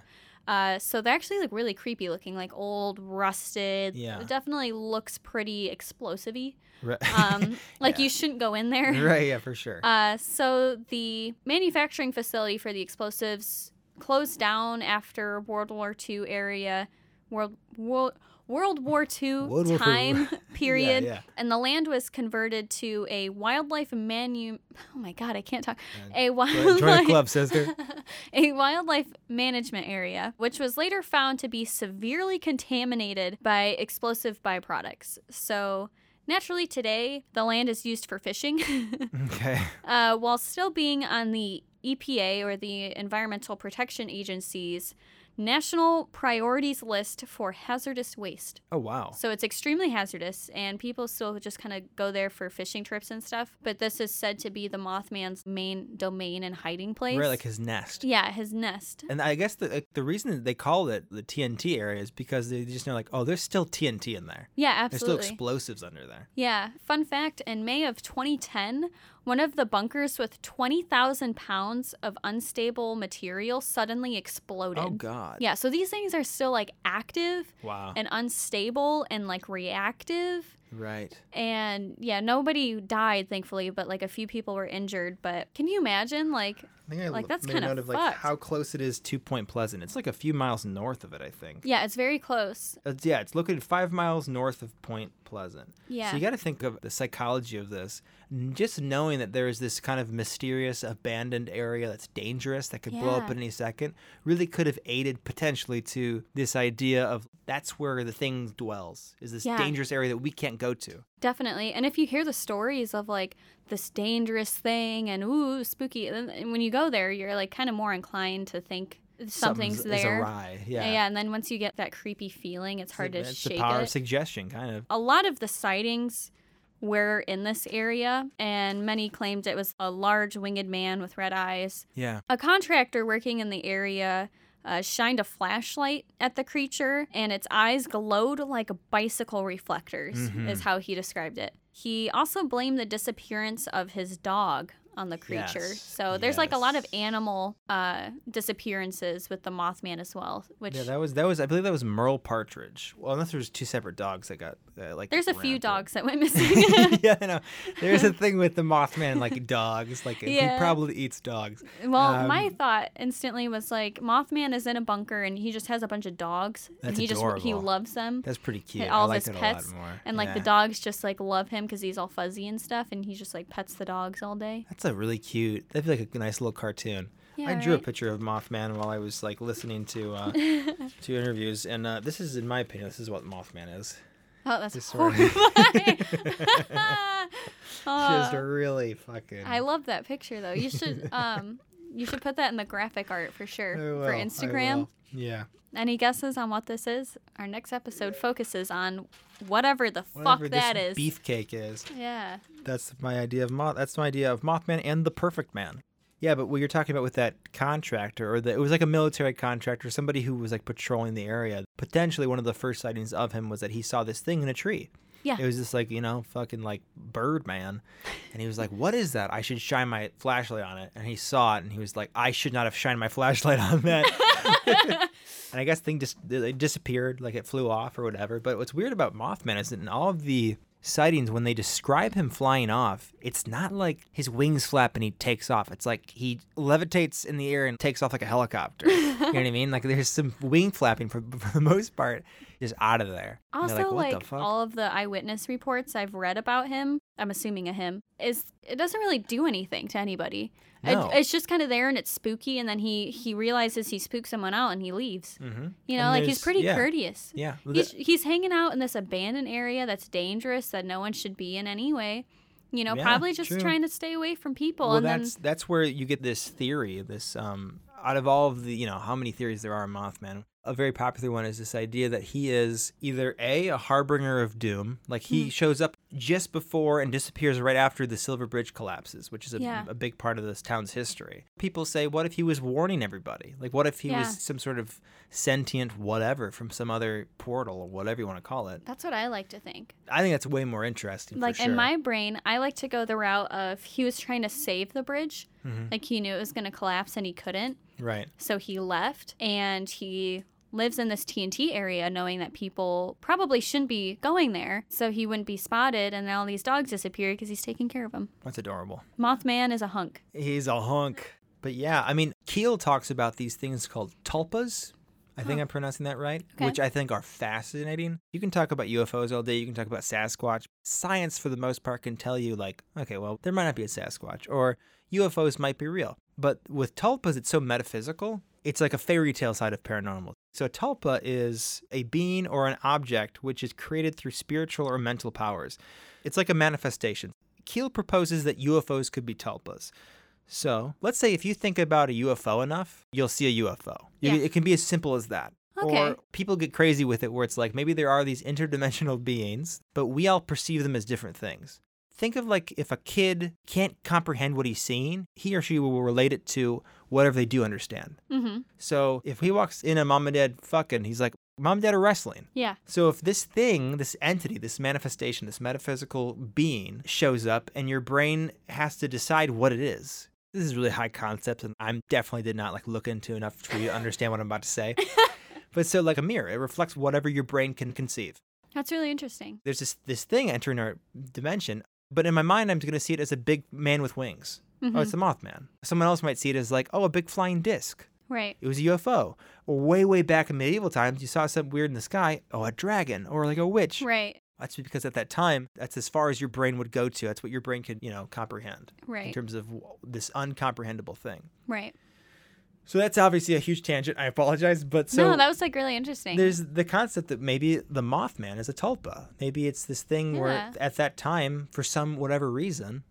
Speaker 2: Uh, so they're actually like really creepy looking, like old, rusted.
Speaker 3: Yeah.
Speaker 2: It definitely looks pretty explosive-y.
Speaker 3: Right.
Speaker 2: Um, <laughs> like
Speaker 3: Yeah.
Speaker 2: you shouldn't go in there. <laughs>
Speaker 3: right, yeah, for sure.
Speaker 2: Uh, so the manufacturing facility for the explosives closed down after World War II area, World World World War <laughs> II
Speaker 3: World War
Speaker 2: time <laughs> period,
Speaker 3: yeah.
Speaker 2: and the land was converted to a wildlife manu. Oh my God, I can't talk. A wildlife
Speaker 3: Join club, sister. <laughs>
Speaker 2: a wildlife management area, which was later found to be severely contaminated by explosive byproducts. So. Naturally, today the land is used for fishing.
Speaker 3: Okay.
Speaker 2: uh, while still being on the EPA or the Environmental Protection Agency's national priorities list for hazardous waste.
Speaker 3: Oh wow.
Speaker 2: So it's extremely hazardous, and people still just kind of go there for fishing trips and stuff. But this is said to be the Mothman's main domain and hiding place.
Speaker 3: Right, like his nest.
Speaker 2: yeah, his nest.
Speaker 3: And I guess the like, the reason they call it the TNT area is because they just know like, oh, there's still TNT in there.
Speaker 2: Yeah, absolutely.
Speaker 3: There's still explosives under there.
Speaker 2: Yeah. Fun fact in May of 2010, one of the bunkers with 20,000 pounds of unstable material suddenly exploded.
Speaker 3: Oh god.
Speaker 2: Yeah, so these things are still like active
Speaker 3: Wow.
Speaker 2: and unstable and like reactive.
Speaker 3: Right.
Speaker 2: And yeah, nobody died, thankfully, but like a few people were injured. But can you imagine? Like,
Speaker 3: I think I
Speaker 2: Like, that's kinda
Speaker 3: like how close it is to Point Pleasant. It's like a few miles north of it, I think.
Speaker 2: yeah, it's very close.
Speaker 3: It's, yeah, it's located five miles north of Point Pleasant.
Speaker 2: Yeah.
Speaker 3: So you got to think of the psychology of this. Just knowing that there is this kind of mysterious abandoned area that's dangerous that could blow up
Speaker 2: Yeah.
Speaker 3: at any second really could have aided potentially to this idea of that's where the thing dwells. Is this
Speaker 2: Yeah.
Speaker 3: dangerous area that we can't go to?
Speaker 2: Definitely. And if you hear the stories of like this dangerous thing and ooh, spooky, then and when you go there, you're like kind of more inclined to think something's,
Speaker 3: is
Speaker 2: there.
Speaker 3: awry. Yeah.
Speaker 2: Yeah, and then once you get that creepy feeling, it's hard to
Speaker 3: it's
Speaker 2: shake
Speaker 3: the power
Speaker 2: it.
Speaker 3: of suggestion, kind of.
Speaker 2: a lot of the sightings were in this area, and many claimed it was a large winged man with red eyes.
Speaker 3: Yeah.
Speaker 2: A contractor working in the area uh, shined a flashlight at the creature, and its eyes glowed like bicycle reflectors,
Speaker 3: Mhm.
Speaker 2: is how he described it. He also blamed the disappearance of his dog on the creature.
Speaker 3: Yes,
Speaker 2: So there's like a lot of animal uh, disappearances with the Mothman as well, which
Speaker 3: Yeah, that was that was I believe that was Merle Partridge. Well, unless there was two separate dogs that got uh, like.
Speaker 2: there's a few dogs that went <laughs> missing. <laughs>
Speaker 3: yeah, I know. There's a <laughs> thing with the Mothman, like dogs. Like
Speaker 2: Yeah.
Speaker 3: he probably eats dogs.
Speaker 2: Well, my
Speaker 3: Um,
Speaker 2: thought instantly was like Mothman is in a bunker and he just has a bunch of dogs and he just he loves them.
Speaker 3: That's pretty cute.
Speaker 2: and
Speaker 3: I
Speaker 2: all of
Speaker 3: like
Speaker 2: his pets
Speaker 3: a lot more.
Speaker 2: and like the dogs just like love him because he's all fuzzy and stuff and he just like pets the dogs all day.
Speaker 3: That's a really cute. That'd be like a nice little cartoon.
Speaker 2: Yeah,
Speaker 3: I drew a picture of Mothman while I was like listening to uh, <laughs> to interviews, and uh, this is, in my opinion, this is what Mothman is.
Speaker 2: Oh, that's
Speaker 3: Just
Speaker 2: horrifying. <laughs>
Speaker 3: Just <laughs> really fucking.
Speaker 2: I love that picture though. You should um you should put that in the graphic art for sure for Instagram.
Speaker 3: Yeah.
Speaker 2: Any guesses on what this is? Our next episode focuses on whatever the
Speaker 3: Whatever
Speaker 2: fuck that is.
Speaker 3: beefcake is.
Speaker 2: Yeah.
Speaker 3: That's my idea of moth. That's my idea of Mothman and the Perfect Man. Yeah, but what you're talking about with that contractor, or the, it was like a military contractor, somebody who was like patrolling the area. Potentially, one of the first sightings of him was that he saw this thing in a tree.
Speaker 2: Yeah.
Speaker 3: It was just like you know, fucking like Birdman. and he was like, "What is that? I should shine my flashlight on it." And he saw it, and he was like, "I should not have shined my flashlight on that." <laughs> <laughs> and I guess thing just it disappeared, like it flew off or whatever. But what's weird about Mothman is that in all of the sightings, when they describe him flying off, it's not like his wings flap and he takes off. It's like he levitates in the air and takes off like a helicopter. you know what I <laughs> mean? Like there's some wing flapping for, for the most part, just out of there.
Speaker 2: Also,
Speaker 3: what
Speaker 2: like,
Speaker 3: the fuck?
Speaker 2: all of the eyewitness reports I've read about him, I'm assuming a him, is it doesn't really do anything to anybody. It-
Speaker 3: No.
Speaker 2: it's just kind of there and it's spooky, and then he he realizes he spooked someone out and he leaves.
Speaker 3: Mhm.
Speaker 2: You know,
Speaker 3: And
Speaker 2: like he's pretty
Speaker 3: yeah.
Speaker 2: courteous.
Speaker 3: Yeah.
Speaker 2: He's, he's hanging out in this abandoned area that's dangerous that no one should be in anyway. You know,
Speaker 3: Yeah,
Speaker 2: probably just
Speaker 3: true.
Speaker 2: trying to stay away from people.
Speaker 3: well,
Speaker 2: and
Speaker 3: that's
Speaker 2: then
Speaker 3: that's where you get this theory. This um, out of all of the you know how many theories there are in Mothman, a very popular one is this idea that he is either a a harbinger of doom, like he
Speaker 2: Hmm.
Speaker 3: shows up just before and disappears right after the Silver Bridge collapses, which is a,
Speaker 2: Yeah.
Speaker 3: a big part of this town's history. People say, what if he was warning everybody? Like, what if he
Speaker 2: Yeah.
Speaker 3: was some sort of sentient whatever from some other portal or whatever you want to call it?
Speaker 2: That's what I like to think.
Speaker 3: I think that's way more interesting.
Speaker 2: Like
Speaker 3: for sure.
Speaker 2: in my brain, I like to go the route of he was trying to save the bridge.
Speaker 3: Mhm.
Speaker 2: Like he knew it was going to collapse and he couldn't.
Speaker 3: right.
Speaker 2: So he left and he lives in this TNT area knowing that people probably shouldn't be going there. So he wouldn't be spotted and all these dogs disappear because he's taking care of them.
Speaker 3: That's adorable.
Speaker 2: Mothman is a hunk.
Speaker 3: He's a hunk. But yeah, I mean, Keel talks about these things called tulpas. I think
Speaker 2: Huh.
Speaker 3: I'm pronouncing that right,
Speaker 2: Okay.
Speaker 3: which I think are fascinating. You can talk about UFOs all day, you can talk about Sasquatch. Science, for the most part, can tell you, like, okay, well, there might not be a Sasquatch, or UFOs might be real. But with tulpas, it's so metaphysical. It's like a fairy tale side of paranormal. So a tulpa is a being or an object which is created through spiritual or mental powers. It's like a manifestation. Keel proposes that UFOs could be tulpas. So let's say if you think about a UFO enough, you'll see a UFO.
Speaker 2: Yeah.
Speaker 3: It can be as simple as that.
Speaker 2: Okay.
Speaker 3: Or people get crazy with it where it's like maybe there are these interdimensional <laughs> beings, but we all perceive them as different things. Think of like if a kid can't comprehend what he's seeing, he or she will relate it to whatever they do understand.
Speaker 2: Mm-hmm.
Speaker 3: So if he walks in and mom and dad fucking, he's like, mom and dad are wrestling.
Speaker 2: Yeah.
Speaker 3: So if this thing, this entity, this manifestation, this metaphysical being shows up and your brain has to decide what it is. This is really high concept and I'm definitely did not like look into enough for you to understand what I'm about to say. <laughs> but so like a mirror, it reflects whatever your brain can conceive.
Speaker 2: That's really interesting.
Speaker 3: There's this this thing entering our dimension, but in my mind I'm going to see it as a big man with wings. Oh, it's the mm-hmm. Mothman. Someone else might see it as like, oh, a big flying disc.
Speaker 2: Right.
Speaker 3: It was a UFO. Or way, way back in medieval times, you saw something weird in the sky. Oh, a dragon or like a witch.
Speaker 2: Right.
Speaker 3: That's because at that time, that's as far as your brain would go to. That's what your brain could, you know, comprehend
Speaker 2: Right.
Speaker 3: in terms of this uncomprehendable thing.
Speaker 2: Right.
Speaker 3: So that's obviously a huge tangent. I apologize, but so
Speaker 2: no, that was like really interesting.
Speaker 3: there's the concept that maybe the Mothman is a tulpa. Maybe it's this thing where at that time, for some whatever reason,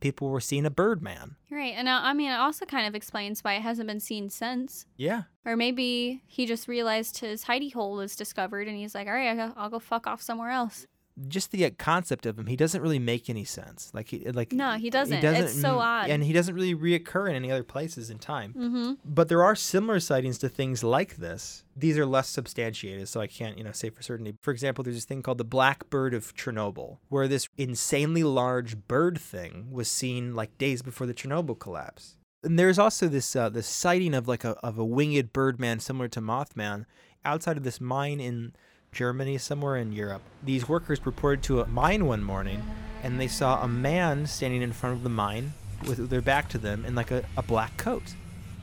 Speaker 3: people were seeing a Birdman.
Speaker 2: Right. And uh, I mean, it also kind of explains why it hasn't been seen since.
Speaker 3: Yeah.
Speaker 2: Or maybe he just realized his hidey hole was discovered and he's like, all right, I'll go, I'll go fuck off somewhere else.
Speaker 3: Just the uh, concept of him, he doesn't really make any sense. Like he like
Speaker 2: No, he doesn't. It's so odd.
Speaker 3: and he doesn't really reoccur in any other places in time.
Speaker 2: Mm-hmm.
Speaker 3: But there are similar sightings to things like this. These are less substantiated, so I can't, you know, say for certainty. For example, there's this thing called the Black Bird of Chernobyl, where this insanely large bird thing was seen like days before the Chernobyl collapse. And there's also this uh, this sighting of like a of a winged birdman similar to Mothman outside of this mine in Germany, somewhere in Europe. These workers reported to a mine one morning, and they saw a man standing in front of the mine with their back to them in like a, a black coat.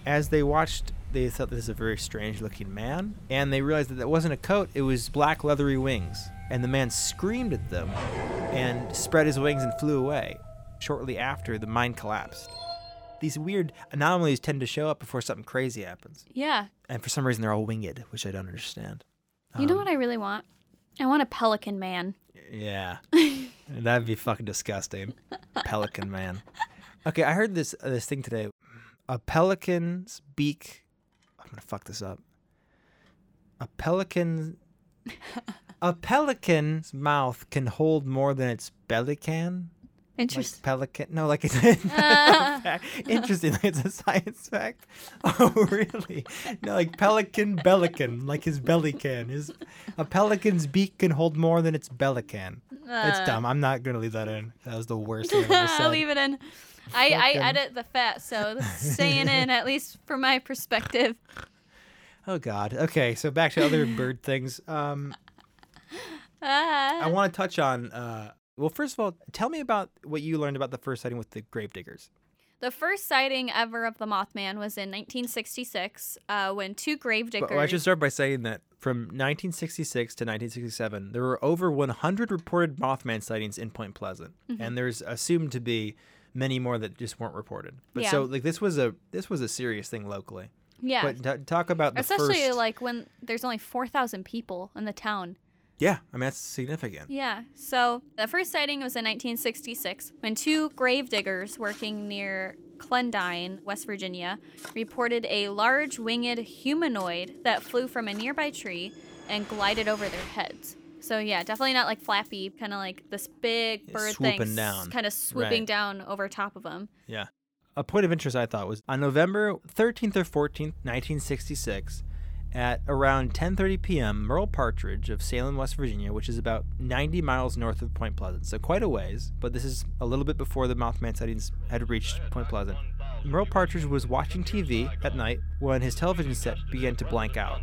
Speaker 3: As they watched, they thought this is a very strange looking man, and they realized that that wasn't a coat, it was black leathery wings. And the man screamed at them and spread his wings and flew away. Shortly after, the mine collapsed. These weird anomalies tend to show up before something crazy happens.
Speaker 2: Yeah.
Speaker 3: And for some reason, they're all winged, which I don't understand.
Speaker 2: You know
Speaker 3: Um,
Speaker 2: what I really want? I want a pelican man.
Speaker 3: Yeah. <laughs> That'd be fucking disgusting. Pelican man. Okay, I heard this uh, this thing today. A pelican's beak. I'm gonna fuck this up. A pelican. <laughs> a pelican's mouth can hold more than its belly can.
Speaker 2: Interesting.
Speaker 3: Like pelican. No, like <laughs> it's fact. <laughs> interesting. It's a science fact. <laughs> Oh, really? No, like pelican bellican, like his belly can. His a pelican's beak can hold more than its belly can. It's
Speaker 2: Uh.
Speaker 3: dumb. I'm not gonna leave that in. That was the worst thing I've ever said.
Speaker 2: I'll leave it in. I, I edit the fat, so it's staying in at least from my perspective.
Speaker 3: Oh God. Okay, so back to other bird things. Um,
Speaker 2: Ah.
Speaker 3: I want to touch on. Uh, well, first of all, tell me about what you learned about the first sighting with the gravediggers.
Speaker 2: The first sighting ever of the Mothman was in 1966 uh, when two gravediggers.
Speaker 3: But I should start by saying that from 1966 to 1967, there were over 100 reported Mothman sightings in Point Pleasant,
Speaker 2: Mhm.
Speaker 3: and there's assumed to be many more that just weren't reported. But
Speaker 2: Yeah.
Speaker 3: so like this was a this was a serious thing locally.
Speaker 2: Yeah.
Speaker 3: But t- talk about the
Speaker 2: Especially
Speaker 3: first.
Speaker 2: like when there's only 4,000 people in the town.
Speaker 3: Yeah, I mean that's significant.
Speaker 2: Yeah. So the first sighting was in 1966 when two gravediggers working near Clendine, West Virginia, reported a large winged humanoid that flew from a nearby tree and glided over their heads. So yeah, definitely not like flappy, kind of like this big bird
Speaker 3: swooping
Speaker 2: thing,
Speaker 3: down.
Speaker 2: kind of swooping
Speaker 3: Right.
Speaker 2: down over top of them.
Speaker 3: Yeah. A point of interest I thought was on November 13th or 14th, 1966, at around 10:30 p.m., Merle Partridge of Salem, West Virginia, which is about 90 miles north of Point Pleasant, so quite a ways, but this is a little bit before the Mothman sightings had reached Point Pleasant. Merle Partridge was watching TV at night when his television set began to blank out.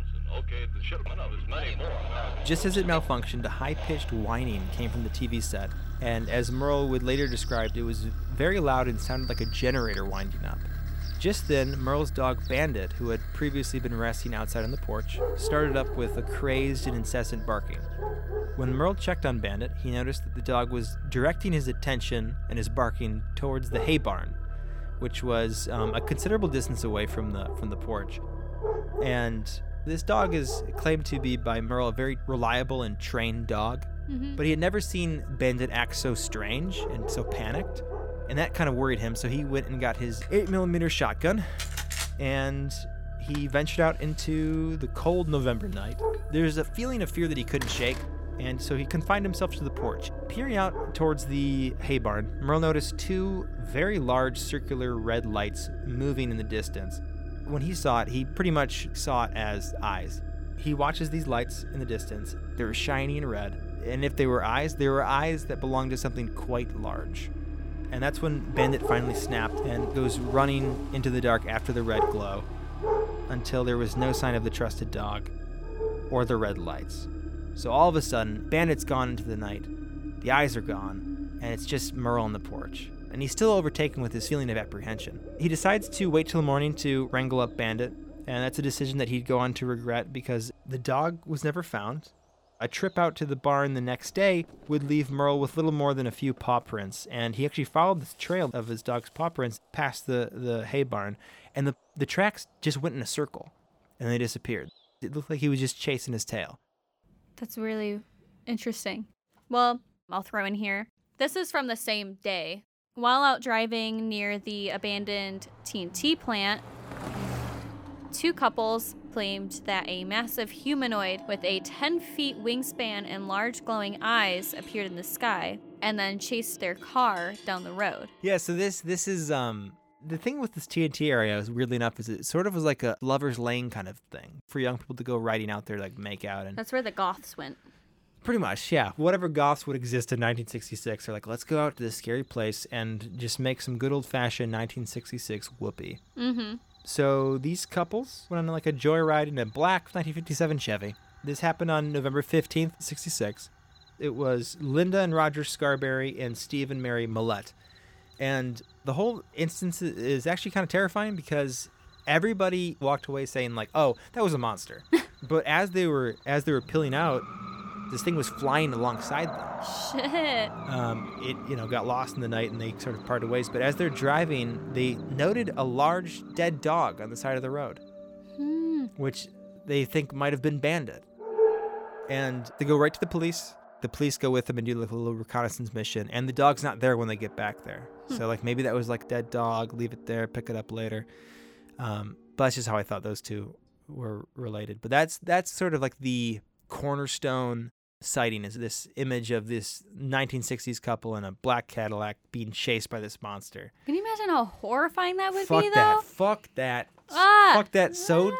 Speaker 3: Just as it malfunctioned, a high pitched whining came from the TV set, and as Merle would later describe, it was very loud and sounded like a generator winding up. Just then, Merle's dog Bandit, who had previously been resting outside on the porch, started up with a crazed and incessant barking. When Merle checked on Bandit, he noticed that the dog was directing his attention and his barking towards the hay barn, which was um, a considerable distance away from the from the porch. And this dog is claimed to be by Merle a very reliable and trained dog,
Speaker 2: Mhm.
Speaker 3: but he had never seen Bandit act so strange and so panicked, and that kind of worried him. So he went and got his 8mm shotgun, and he ventured out into the cold November night. There's a feeling of fear that he couldn't shake, and so he confined himself to the porch. Peering out towards the hay barn, Merle noticed two very large circular red lights moving in the distance. When he saw it, he pretty much saw it as eyes. He watches these lights in the distance. They were shiny and red, and if they were eyes, they were eyes that belonged to something quite large. And that's when Bandit finally snapped and goes running into the dark after the red glow until there was no sign of the trusted dog or the red lights. So all of a sudden, Bandit's gone into the night. The eyes are gone, and it's just Merle on the porch. And he's still overtaken with his feeling of apprehension. He decides to wait till the morning to wrangle up Bandit, and that's a decision that he'd go on to regret because the dog was never found. A trip out to the barn the next day would leave Merle with little more than a few paw prints, and he actually followed the trail of his dog's paw prints past the, the hay barn, and the, the tracks just went in a circle, and they disappeared. It looked like he was just chasing his tail.
Speaker 2: That's really interesting. Well, I'll throw in here. This is from the same day. While out driving near the abandoned TNT plant, two couples claimed that a massive humanoid with a 10 feet wingspan and large glowing eyes appeared in the sky and then chased their car down the road.
Speaker 3: Yeah, so this this is um the thing with this TNT area is weirdly enough is it sort of was like a lovers lane kind of thing for young people to go riding out there like make out and
Speaker 2: That's where the goths went.
Speaker 3: pretty much yeah whatever goths would exist in 1966 are like let's go out to this scary place and just make some good old fashioned 1966 whoopee.
Speaker 2: Mm-hmm.
Speaker 3: So these couples went on like a joyride in a black 1957 Chevy. This happened on November 15th, 66. It was Linda and Roger Scarberry and Steve and Mary Mallette. And the whole instance is actually kind of terrifying because everybody walked away saying like, "Oh, that was a monster." <laughs> but as they were as they were peeling out, this thing was flying alongside them
Speaker 2: Shit.
Speaker 3: um, it you know got lost in the night and they sort of parted ways. But as they're driving, they noted a large dead dog on the side of the road,
Speaker 2: Hmm.
Speaker 3: which they think might have been Bandit. And they go right to the police. The police go with them and do like a little reconnaissance mission, and the dog's not there when they get back there. So like maybe that was like dead dog. Leave it there, pick it up later. Um, but that's just how I thought those two were related. But that's that's sort of like the cornerstone sighting is this image of this 1960s couple in a black Cadillac being chased by this monster.
Speaker 2: Can you imagine how horrifying that would
Speaker 3: Fuck
Speaker 2: be,
Speaker 3: that.
Speaker 2: though?
Speaker 3: Fuck that.
Speaker 2: Ah,
Speaker 3: Fuck that so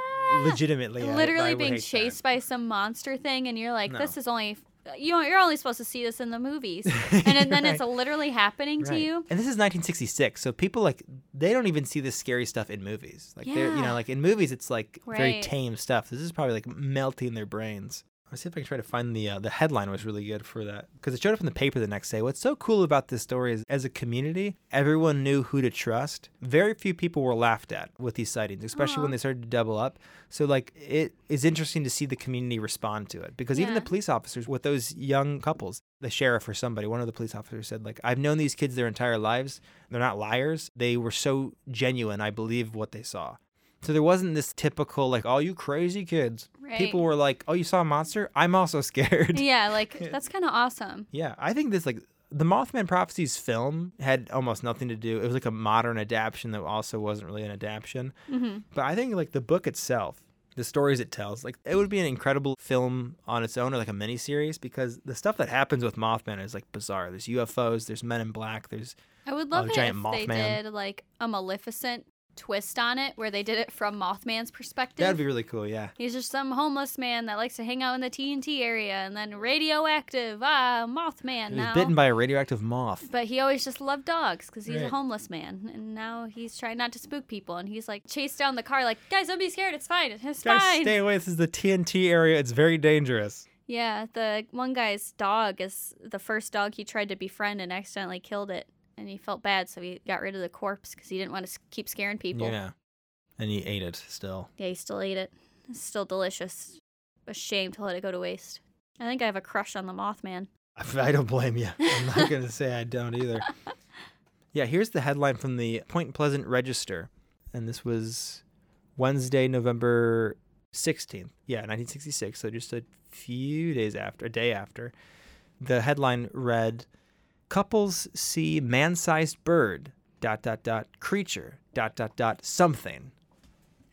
Speaker 3: legitimately. I- I
Speaker 2: literally being
Speaker 3: hate that.
Speaker 2: chased by some monster thing, and you're like,
Speaker 3: No.
Speaker 2: this is only. You know, you're only supposed to see this in the movies, <laughs> and then, then it's literally happening to you.
Speaker 3: And this is 1966, so people like they don't even see this scary stuff in movies. Like they're you know like in movies it's like very tame stuff. This is probably like melting their brains. Let's see if I can try to find the uh, the headline was really good for that because it showed up in the paper the next day. What's so cool about this story is as a community, everyone knew who to trust. Very few people were laughed at with these sightings, especially when they started to double up. So like it is interesting to see the community respond to it because even the police officers with those young couples, the sheriff or somebody, one of the police officers said like I've known these kids their entire lives. They're not liars. They were so genuine. I believe what they saw. So there wasn't this typical like, "Oh, you crazy kids." People were like, "Oh, you saw a monster? I'm also <laughs> scared."
Speaker 2: Yeah, like <laughs> that's kind of awesome.
Speaker 3: Yeah, I think this like the Mothman Prophecies film had almost nothing to do. It was like a modern adaptation that also wasn't really an adaptation.
Speaker 2: hmm
Speaker 3: But I think like the book itself the stories it tells. Like it would be an incredible film on its own or like a mini series because the stuff that happens with Mothman is like bizarre. There's UFOs, there's Men in Black, there's
Speaker 2: I would love
Speaker 3: a
Speaker 2: it if
Speaker 3: giant
Speaker 2: they did like a Maleficent twist on it, where they did it from Mothman's perspective.
Speaker 3: that'd be really cool. Yeah.
Speaker 2: He's just some homeless man that likes to hang out in the TNT area, and then radioactive. Ah, Mothman
Speaker 3: He was
Speaker 2: now.
Speaker 3: bitten by a radioactive moth.
Speaker 2: but he always just loved dogs because he's a homeless man, and now he's trying not to spook people, and he's like chased down the car, like guys, don't be scared, it's fine, it's
Speaker 3: Guys,
Speaker 2: fine.
Speaker 3: stay away. This is the TNT area. It's very dangerous.
Speaker 2: Yeah, the one guy's dog is the first dog he tried to befriend and accidentally killed it, and he felt bad, so he got rid of the corpse because he didn't want to keep scaring people.
Speaker 3: Yeah. And he ate it still.
Speaker 2: Yeah, he still ate it. It's still delicious. A shame to let it go to waste. I think I have a crush on the Mothman. <laughs>
Speaker 3: I don't blame you. I'm not <laughs> going to say I don't either. <laughs> Yeah, here's the headline from the Point Pleasant Register. And this was Wednesday, November 16th. Yeah, 1966. So just a few days after, a day after. The headline read Couples see man sized bird, dot, dot, dot, creature, dot, dot, dot, something.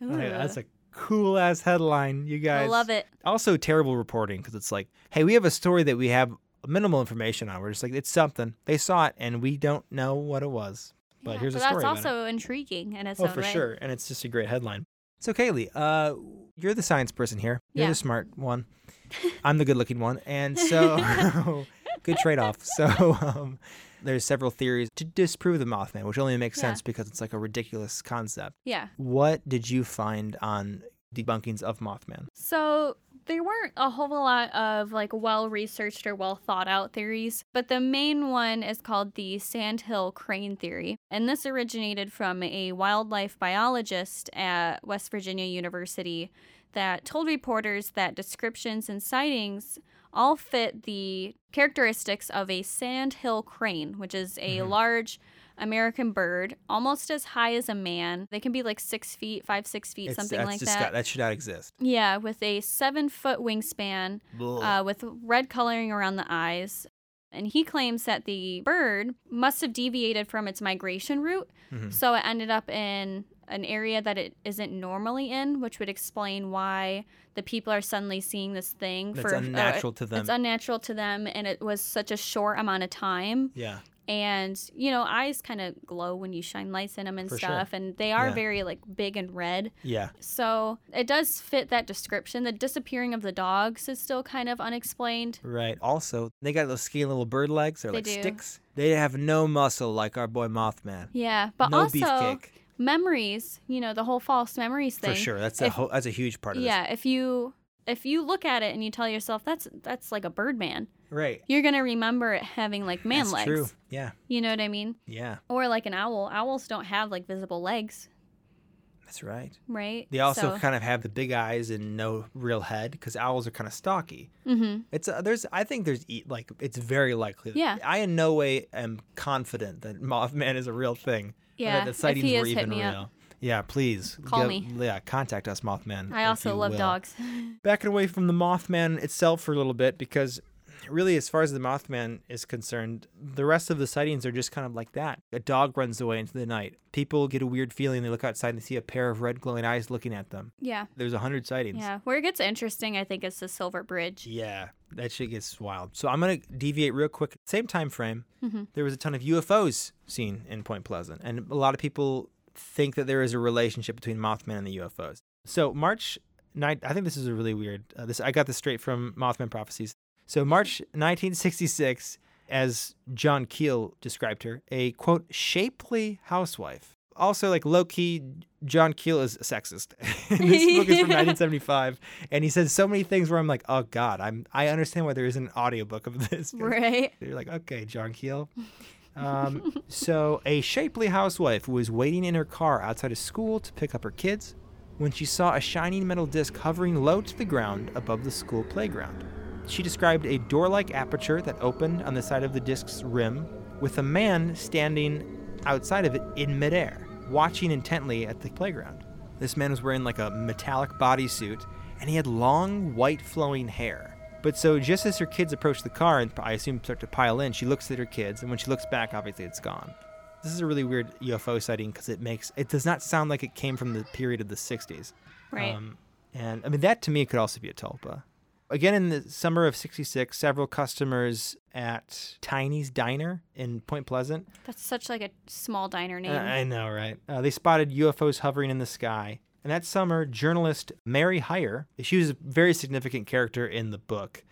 Speaker 3: Okay, that's a cool ass headline, you guys.
Speaker 2: I love it.
Speaker 3: Also, terrible reporting because it's like, hey, we have a story that we have minimal information on. We're just like, it's something. They saw it and we don't know what it was. But
Speaker 2: Yeah,
Speaker 3: here's
Speaker 2: but
Speaker 3: a story.
Speaker 2: that's also intriguing in its
Speaker 3: Oh,
Speaker 2: own
Speaker 3: for
Speaker 2: way.
Speaker 3: sure. And it's just a great headline. So, Kaylee, uh, you're the science person here. You're
Speaker 2: Yeah.
Speaker 3: the smart one. <laughs> I'm the good looking one. And so, <laughs> <laughs> good trade off. <laughs> So, um, there's several theories to disprove the Mothman, which only makes
Speaker 2: Yeah.
Speaker 3: sense because it's like a ridiculous concept.
Speaker 2: Yeah.
Speaker 3: What did you find on debunkings of Mothman?
Speaker 2: So there weren't a whole lot of like well researched or well thought out theories, but the main one is called the Sandhill crane theory. And this originated from a wildlife biologist at West Virginia University that told reporters that descriptions and sightings all fit the characteristics of a sandhill crane, which is a large American bird, almost as high as a man. They can be like six feet, five, six feet,
Speaker 3: It's-
Speaker 2: something like that.
Speaker 3: That should not exist.
Speaker 2: Yeah, with a seven foot wingspan, uh, with red coloring around the eyes. And he claims that the bird must have deviated from its migration route,
Speaker 3: Mm-hmm.
Speaker 2: so it ended up in an area that it isn't normally in, which would explain why the people are suddenly seeing this thing.
Speaker 3: That's
Speaker 2: for uh,
Speaker 3: unnatural to them.
Speaker 2: It's unnatural to them, and it was such a short amount of time
Speaker 3: yeah.
Speaker 2: and you know eyes kind of glow when you shine lights in them and
Speaker 3: For sure.
Speaker 2: stuff and they are
Speaker 3: Yeah.
Speaker 2: very like big and red
Speaker 3: Yeah.
Speaker 2: so it does fit that description the disappearing of the dogs is still kind of unexplained
Speaker 3: Right. Also, they got those skinny little bird legs. They're
Speaker 2: They
Speaker 3: like
Speaker 2: do.
Speaker 3: sticks. They have no muscle like our boy Mothman.
Speaker 2: yeah but
Speaker 3: no
Speaker 2: also
Speaker 3: beefcake.
Speaker 2: Memories you know the whole false memories thing
Speaker 3: For sure. That's a
Speaker 2: If-
Speaker 3: whole, that's a huge part of it.
Speaker 2: yeah if you if you look at it and you tell yourself that's that's like a bird man.
Speaker 3: Right.
Speaker 2: you're gonna remember it having like man legs.
Speaker 3: that's
Speaker 2: legs
Speaker 3: true. Yeah.
Speaker 2: you know what i mean
Speaker 3: Yeah.
Speaker 2: or like an owl owls don't have like visible legs
Speaker 3: That's right.
Speaker 2: right
Speaker 3: They also
Speaker 2: So-
Speaker 3: kind of have the big eyes and no real head because owls are kind of stocky.
Speaker 2: Mhm.
Speaker 3: It's uh, there's I think there's like it's very likely. that-
Speaker 2: Yeah.
Speaker 3: I in no way am confident that Mothman is a real thing.
Speaker 2: Yeah,
Speaker 3: That the
Speaker 2: if
Speaker 3: sightings
Speaker 2: he
Speaker 3: were
Speaker 2: is, hit
Speaker 3: even
Speaker 2: me
Speaker 3: real.
Speaker 2: up.
Speaker 3: Yeah, please.
Speaker 2: Call
Speaker 3: Give-
Speaker 2: me.
Speaker 3: Yeah, contact us, Mothman.
Speaker 2: I also love
Speaker 3: will.
Speaker 2: dogs. <laughs>
Speaker 3: backing away from the Mothman itself for a little bit because really as far as the Mothman is concerned, the rest of the sightings are just kind of like that. A dog runs away into the night. People get a weird feeling. They look outside and they see a pair of red glowing eyes looking at them.
Speaker 2: yeah.
Speaker 3: There's a hundred sightings.
Speaker 2: Yeah. Where it gets interesting, I think, is the Silver Bridge.
Speaker 3: Yeah, that shit gets wild. So I'm gonna deviate real quick. Same time frame.
Speaker 2: Mm-hmm.
Speaker 3: There was a ton of UFOs seen in Point Pleasant, and a lot of people think that there is a relationship between Mothman and the UFOs. So March 9, I think this is a really weird. Uh, this I got this straight from Mothman Prophecies. So March 1966, as John Keel described her, a quote shapely housewife. Also, like low key, John Keel is a sexist. <laughs> this book is from <laughs> 1975, and he says so many things where I'm like, oh god, I'm I understand why there isn't an audiobook of this. <laughs>
Speaker 2: Right.
Speaker 3: You're like, okay, John Keel. Um, so, a shapely housewife was waiting in her car outside of school to pick up her kids when she saw a shining metal disc hovering low to the ground above the school playground. She described a door like aperture that opened on the side of the disc's rim, with a man standing outside of it in midair, watching intently at the playground. This man was wearing like a metallic bodysuit, and he had long, white flowing hair. But so just as her kids approach the car and I assume start to pile in, she looks at her kids, and when she looks back, obviously it's gone. This is a really weird UFO sighting because it makes it does not sound like it came from the period of the 60s.
Speaker 2: Right.
Speaker 3: Um, And I mean, that to me could also be a tulpa. Again, in the summer of 66, several customers at Tiny's Diner in Point Pleasant.
Speaker 2: That's such like a small diner name.
Speaker 3: Uh, I know, right? Uh, they spotted UFOs hovering in the sky. And that summer, journalist Mary Hyre, she was a very significant character in the book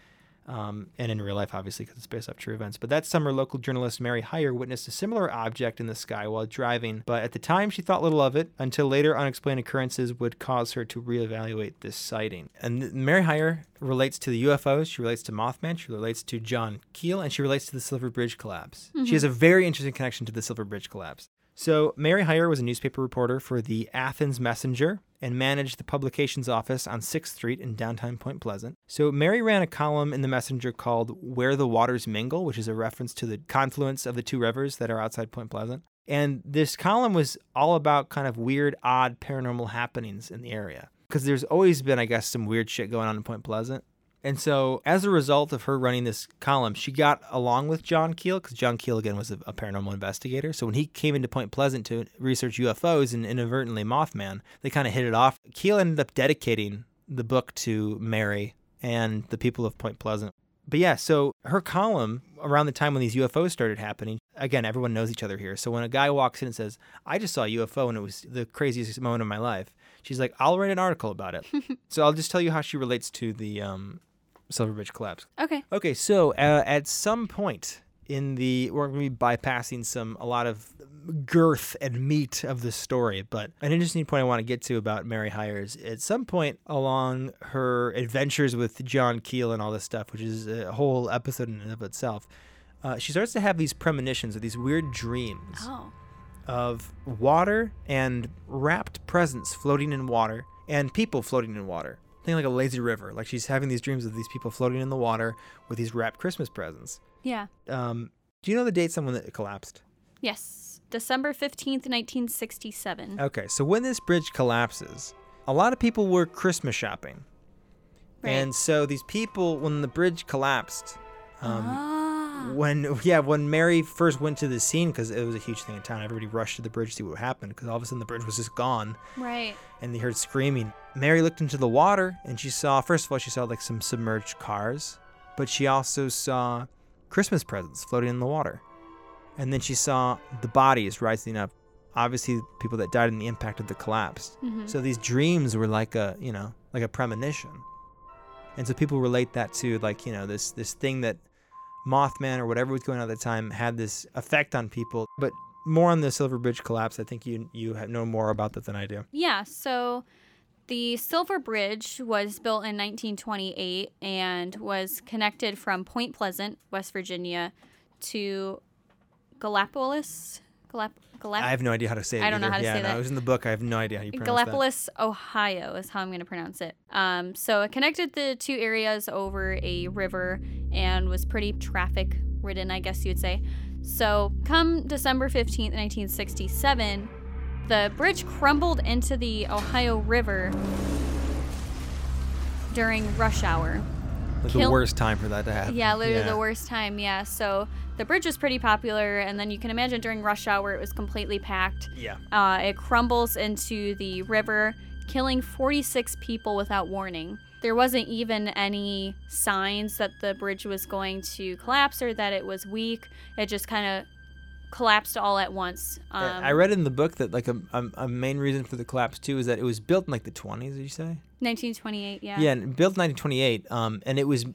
Speaker 3: um, and in real life, obviously, because it's based off true events. But that summer, local journalist Mary Hyre witnessed a similar object in the sky while driving. But at the time, she thought little of it until later unexplained occurrences would cause her to reevaluate this sighting. And Mary Hyre relates to the UFOs, she relates to Mothman, she relates to John Keel, and she relates to the Silver Bridge collapse. She has a very interesting connection to the Silver Bridge collapse. So, Mary Hyre was a newspaper reporter for the Athens Messenger and managed the publications office on 6th Street in downtown Point Pleasant. So, Mary ran a column in the Messenger called Where the Waters Mingle, which is a reference to the confluence of the two rivers that are outside Point Pleasant. And this column was all about kind of weird, odd paranormal happenings in the area. Because there's always been, I guess, some weird shit going on in Point Pleasant. And so, as a result of her running this column, she got along with John Keel because John Keel, again, was a, a, paranormal investigator. So, when he came into Point Pleasant to research UFOs and inadvertently Mothman, they kind of hit it off. Keel ended up dedicating the book to Mary and the people of Point Pleasant. But yeah, so her column around the time when these UFOs started happening, again, everyone knows each other here. So, when a guy walks in and says, I just saw a UFO and it was the craziest moment of my life, she's like, I'll write an article about it. <laughs> so, I'll just tell you how she relates to the. Um, Silver Bridge collapse.
Speaker 2: Okay.
Speaker 3: Okay, so uh, at some point in the we're going to be bypassing some a lot of girth and meat of the story, but an interesting point I want to get to about Mary Hyre's at some point along her adventures with John Keel and all this stuff, which is a whole episode in and of itself. Uh, she starts to have these premonitions or these weird dreams
Speaker 2: Oh.
Speaker 3: of water and wrapped presents floating in water and people floating in water. Think like a lazy river. Like she's having these dreams of these people floating in the water with these wrapped Christmas presents.
Speaker 2: Yeah.
Speaker 3: Um, do you know the date someone that collapsed?
Speaker 2: Yes. December 15th, 1967.
Speaker 3: Okay, so when this bridge collapses, a lot of people were Christmas shopping.
Speaker 2: Right.
Speaker 3: And so these people, when the bridge collapsed, um,
Speaker 2: ah.
Speaker 3: When yeah, when Mary first went to the scene, because it was a huge thing in town, everybody rushed to the bridge to see what happened, because all of a sudden the bridge was just gone,
Speaker 2: Right.
Speaker 3: and they heard screaming. Mary looked into the water, and she saw, first of all, she saw like some submerged cars, but she also saw Christmas presents floating in the water, and then she saw the bodies rising up. Obviously, people that died in the impact of the collapse.
Speaker 2: Mhm.
Speaker 3: So these dreams were like a, you know, like a premonition. And so people relate that to like, you know, this this thing that Mothman or whatever was going on at the time had this effect on people. But more on the Silver Bridge collapse, I think you you know more about that than I do.
Speaker 2: Yeah, so the Silver Bridge was built in 1928 and was connected from Point Pleasant, West Virginia, to Gallipolis. Galap- Galap-
Speaker 3: I have no idea how to say it.
Speaker 2: I don't know how to
Speaker 3: yeah,
Speaker 2: say
Speaker 3: no,
Speaker 2: that.
Speaker 3: It was in the book. I have no idea how you pronounce that.
Speaker 2: Gallipolis, Ohio is how I'm going to pronounce it. Um, so it connected the two areas over a river and was pretty traffic ridden, I guess you'd say. So come December 15th, 1967, the bridge crumbled into the Ohio River during rush hour.
Speaker 3: Like the worst time for that to happen.
Speaker 2: Yeah, literally
Speaker 3: Yeah.
Speaker 2: the worst time. Yeah. So the bridge was pretty popular, and then you can imagine during rush hour it was completely packed.
Speaker 3: Yeah.
Speaker 2: Uh, it crumbles into the river, killing 46 people without warning. There wasn't even any signs that the bridge was going to collapse or that it was weak. It just kind of collapsed all at once. Um,
Speaker 3: I read in the book that like a, a, a main reason for the collapse too is that it was built in like the 20s. Did you say?
Speaker 2: 1928. Yeah.
Speaker 3: Yeah, built in 1928. Um, and it was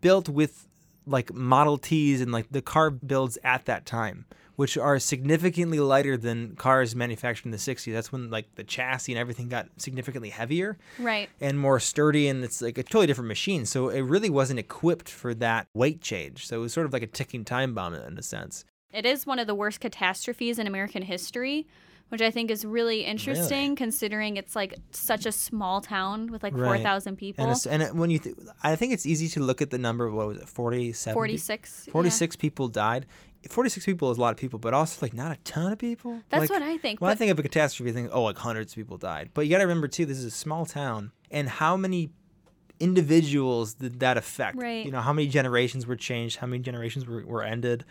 Speaker 3: built with like Model Ts and like the car builds at that time, which are significantly lighter than cars manufactured in the 60s. That's when like the chassis and everything got significantly heavier
Speaker 2: Right.
Speaker 3: and more sturdy, and it's like a totally different machine. So it really wasn't equipped for that weight change. So it was sort of like a ticking time bomb in a sense.
Speaker 2: It is one of the worst catastrophes in American history, which I think is really interesting considering it's like such a small town with like
Speaker 3: Right.
Speaker 2: 4,000 people.
Speaker 3: And, and when you, th- I think it's easy to look at the number. Of what was it? 47.
Speaker 2: 46. yeah.
Speaker 3: people died. 46 people is a lot of people, but also like not a ton of people.
Speaker 2: That's
Speaker 3: Like,
Speaker 2: what I think.
Speaker 3: When I think of a catastrophe, I think, oh, like hundreds of people died. But you got to remember too, this is a small town, and how many individuals did that affect?
Speaker 2: Right.
Speaker 3: You know, how many generations were changed? How many generations were, were ended?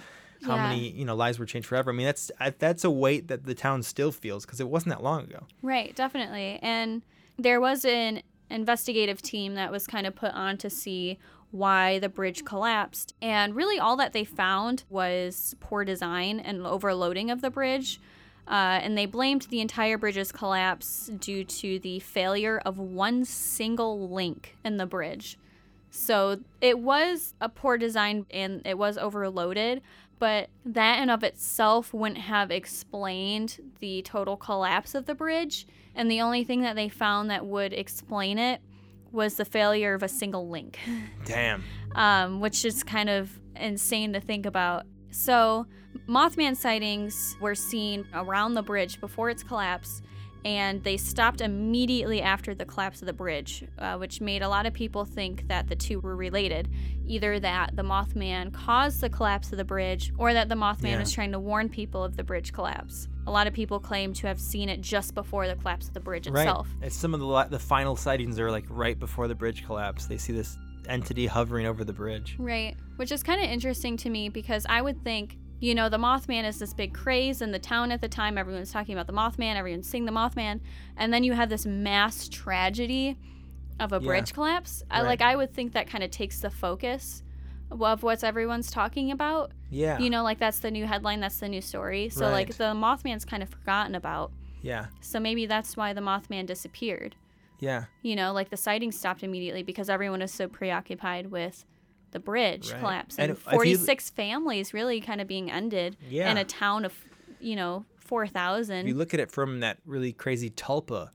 Speaker 3: How
Speaker 2: Yeah.
Speaker 3: many you know lives were changed forever? I mean, that's that's a weight that the town still feels because it wasn't that long ago.
Speaker 2: Right, definitely. And there was an investigative team that was kind of put on to see why the bridge collapsed. And really, all that they found was poor design and overloading of the bridge. Uh, and they blamed the entire bridge's collapse due to the failure of one single link in the bridge. So it was a poor design and it was overloaded, but that in of itself wouldn't have explained the total collapse of the bridge. And the only thing that they found that would explain it was the failure of a single link, <laughs>
Speaker 3: Damn.
Speaker 2: um, which is kind of insane to think about. So, Mothman sightings were seen around the bridge before its collapse, and they stopped immediately after the collapse of the bridge, uh, which made a lot of people think that the two were related. Either that the Mothman caused the collapse of the bridge, or that the Mothman
Speaker 3: Yeah.
Speaker 2: was trying to warn people of the bridge collapse. A lot of people claim to have seen it just before the collapse of the bridge itself.
Speaker 3: Right. It's some of the the final sightings are like right before the bridge collapse. They see this entity hovering over the bridge.
Speaker 2: Right. Which is kind of interesting to me because I would think, you know, the Mothman is this big craze in the town at the time. Everyone's talking about the Mothman, everyone's seeing the Mothman. And then you have this mass tragedy of a
Speaker 3: Yeah.
Speaker 2: bridge collapse. I, like, I would think that kind of takes the focus of what's everyone's talking about.
Speaker 3: Yeah.
Speaker 2: You know, like that's the new headline, that's the new story. So, like, the Mothman's kind of forgotten about.
Speaker 3: Yeah.
Speaker 2: So maybe that's why the Mothman disappeared.
Speaker 3: Yeah.
Speaker 2: You know, like the sightings stopped immediately because everyone was so preoccupied with the bridge
Speaker 3: Right.
Speaker 2: collapse
Speaker 3: And
Speaker 2: and,
Speaker 3: if you-
Speaker 2: 46 families really kind of being ended
Speaker 3: Yeah.
Speaker 2: in a town of, you know, 4,000.
Speaker 3: You look at it from that really crazy tulpa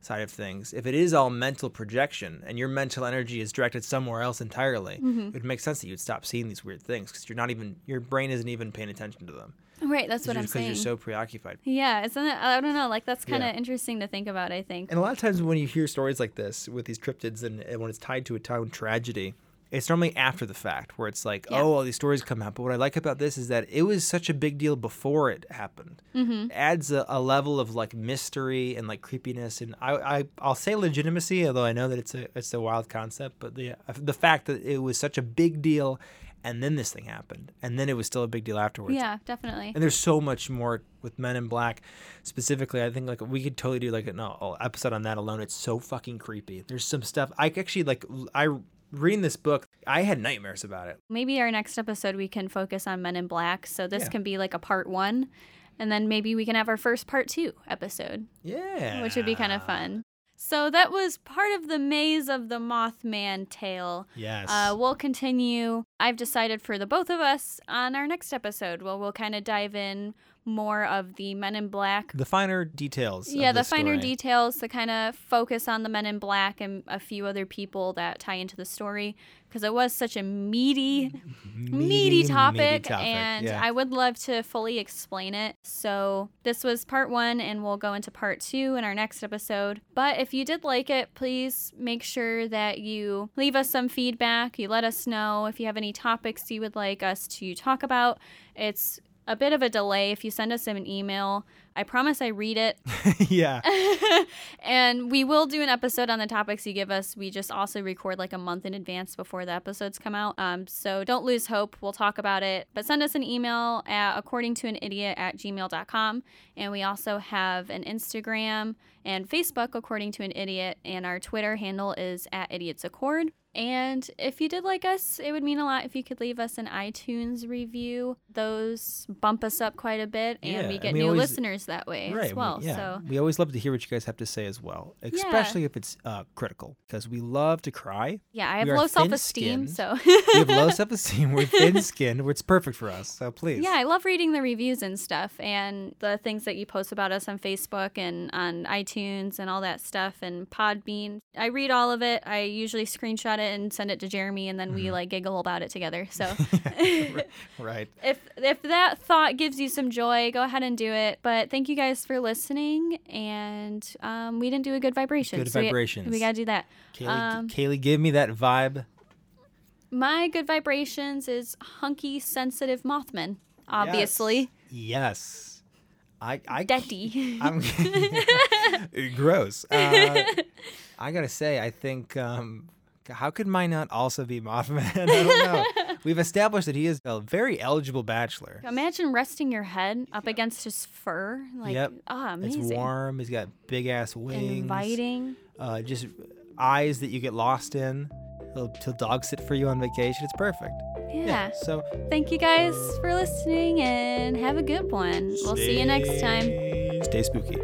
Speaker 3: side of things, if it is all mental projection and your mental energy is directed somewhere else entirely,
Speaker 2: Mhm.
Speaker 3: it would make sense that you'd stop seeing these weird things because you're not even your brain isn't even paying attention to them.
Speaker 2: right, that's what I'm saying.
Speaker 3: Because you're so preoccupied.
Speaker 2: yeah, isn't it? I don't know. Like that's kind of
Speaker 3: Yeah.
Speaker 2: interesting to think about. I think.
Speaker 3: And a lot of times when you hear stories like this with these cryptids and, and when it's tied to a town tragedy, it's normally after the fact where it's like,
Speaker 2: Yeah.
Speaker 3: oh, all these stories come out. But what I like about this is that it was such a big deal before it happened.
Speaker 2: Mhm.
Speaker 3: It adds a, a level of like mystery and like creepiness, and I, I I'll say legitimacy, although I know that it's a it's a wild concept. But the the fact that it was such a big deal, and then this thing happened, and then it was still a big deal afterwards.
Speaker 2: Yeah, definitely.
Speaker 3: And there's so much more with Men in Black, specifically. I think like we could totally do like an uh, episode on that alone. It's so fucking creepy. There's some stuff I actually like. I reading this book, I had nightmares about it.
Speaker 2: Maybe our next episode we can focus on Men in Black. So this
Speaker 3: Yeah.
Speaker 2: can be like a part one, and then maybe we can have our first part two episode.
Speaker 3: Yeah,
Speaker 2: which would be kind of fun. So that was part of the maze of the Mothman tale.
Speaker 3: Yes.
Speaker 2: Uh, we'll continue. I've decided for the both of us on our next episode, well, we'll kind of dive in more of the Men in Black.
Speaker 3: the finer details.
Speaker 2: Yeah, the finer
Speaker 3: story.
Speaker 2: details to kind of focus on the Men in Black and a few other people that tie into the story because it was such a <laughs> meaty, meaty, topic,
Speaker 3: topic,
Speaker 2: and
Speaker 3: yeah.
Speaker 2: I would love to fully explain it. So this was part one, and we'll go into part two in our next episode. But if you did like it, please make sure that you leave us some feedback. You let us know if you have any topics you would like us to talk about. It's a bit of a delay if you send us an email. I promise I read it. <laughs>
Speaker 3: yeah. <laughs>
Speaker 2: and we will do an episode on the topics you give us. We just also record like a month in advance before the episodes come out. Um, so don't lose hope. We'll talk about it. But send us an email at according to an idiot at gmail.com. And we also have an Instagram and Facebook, according to an idiot. And our Twitter handle is at idiots accord. And if you did like us, it would mean a lot if you could leave us an iTunes review. Those bump us up quite a bit, and
Speaker 3: Yeah,
Speaker 2: we get new
Speaker 3: always-
Speaker 2: listeners that way
Speaker 3: Right.
Speaker 2: as well.
Speaker 3: we, yeah.
Speaker 2: So
Speaker 3: we always love to hear what you guys have to say as well, especially if it's uh, critical, because we love to cry.
Speaker 2: Yeah, I have low self esteem, so
Speaker 3: we have low <laughs> self-esteem. We're thin-skinned. It's perfect for us. So please.
Speaker 2: yeah, I love reading the reviews and stuff and the things that you post about us on Facebook and on iTunes and all that stuff and Podbean. I read all of it. I usually screenshot it and send it to Jeremy, and then
Speaker 3: Mm-hmm.
Speaker 2: we like giggle about it together. So <laughs>
Speaker 3: right. <laughs>
Speaker 2: if if that thought gives you some joy, go ahead and do it. But thank you guys for listening, and um, we didn't do a good vibration.
Speaker 3: Good
Speaker 2: so we-
Speaker 3: vibrations.
Speaker 2: We, gotta do that.
Speaker 3: Kaylee,
Speaker 2: Um,
Speaker 3: Kaylee, give me that vibe.
Speaker 2: my good vibrations is hunky, sensitive Mothman. Obviously.
Speaker 3: Yes. I I
Speaker 2: Daddy. <laughs>
Speaker 3: I'm <laughs> gross. Uh, I gotta say, I think um, how could mine not also be Mothman? <laughs> I don't know. We've established that he is a very eligible bachelor.
Speaker 2: Imagine resting your head up against his fur. Like,
Speaker 3: yep.
Speaker 2: ah,
Speaker 3: It's warm. He's got big ass wings.
Speaker 2: Inviting.
Speaker 3: Uh, just eyes that you get lost in. He'll, he'll dog sit for you on vacation. It's perfect.
Speaker 2: Yeah.
Speaker 3: So
Speaker 2: Thank you guys for listening and have a good one. We'll see you next time.
Speaker 3: stay spooky.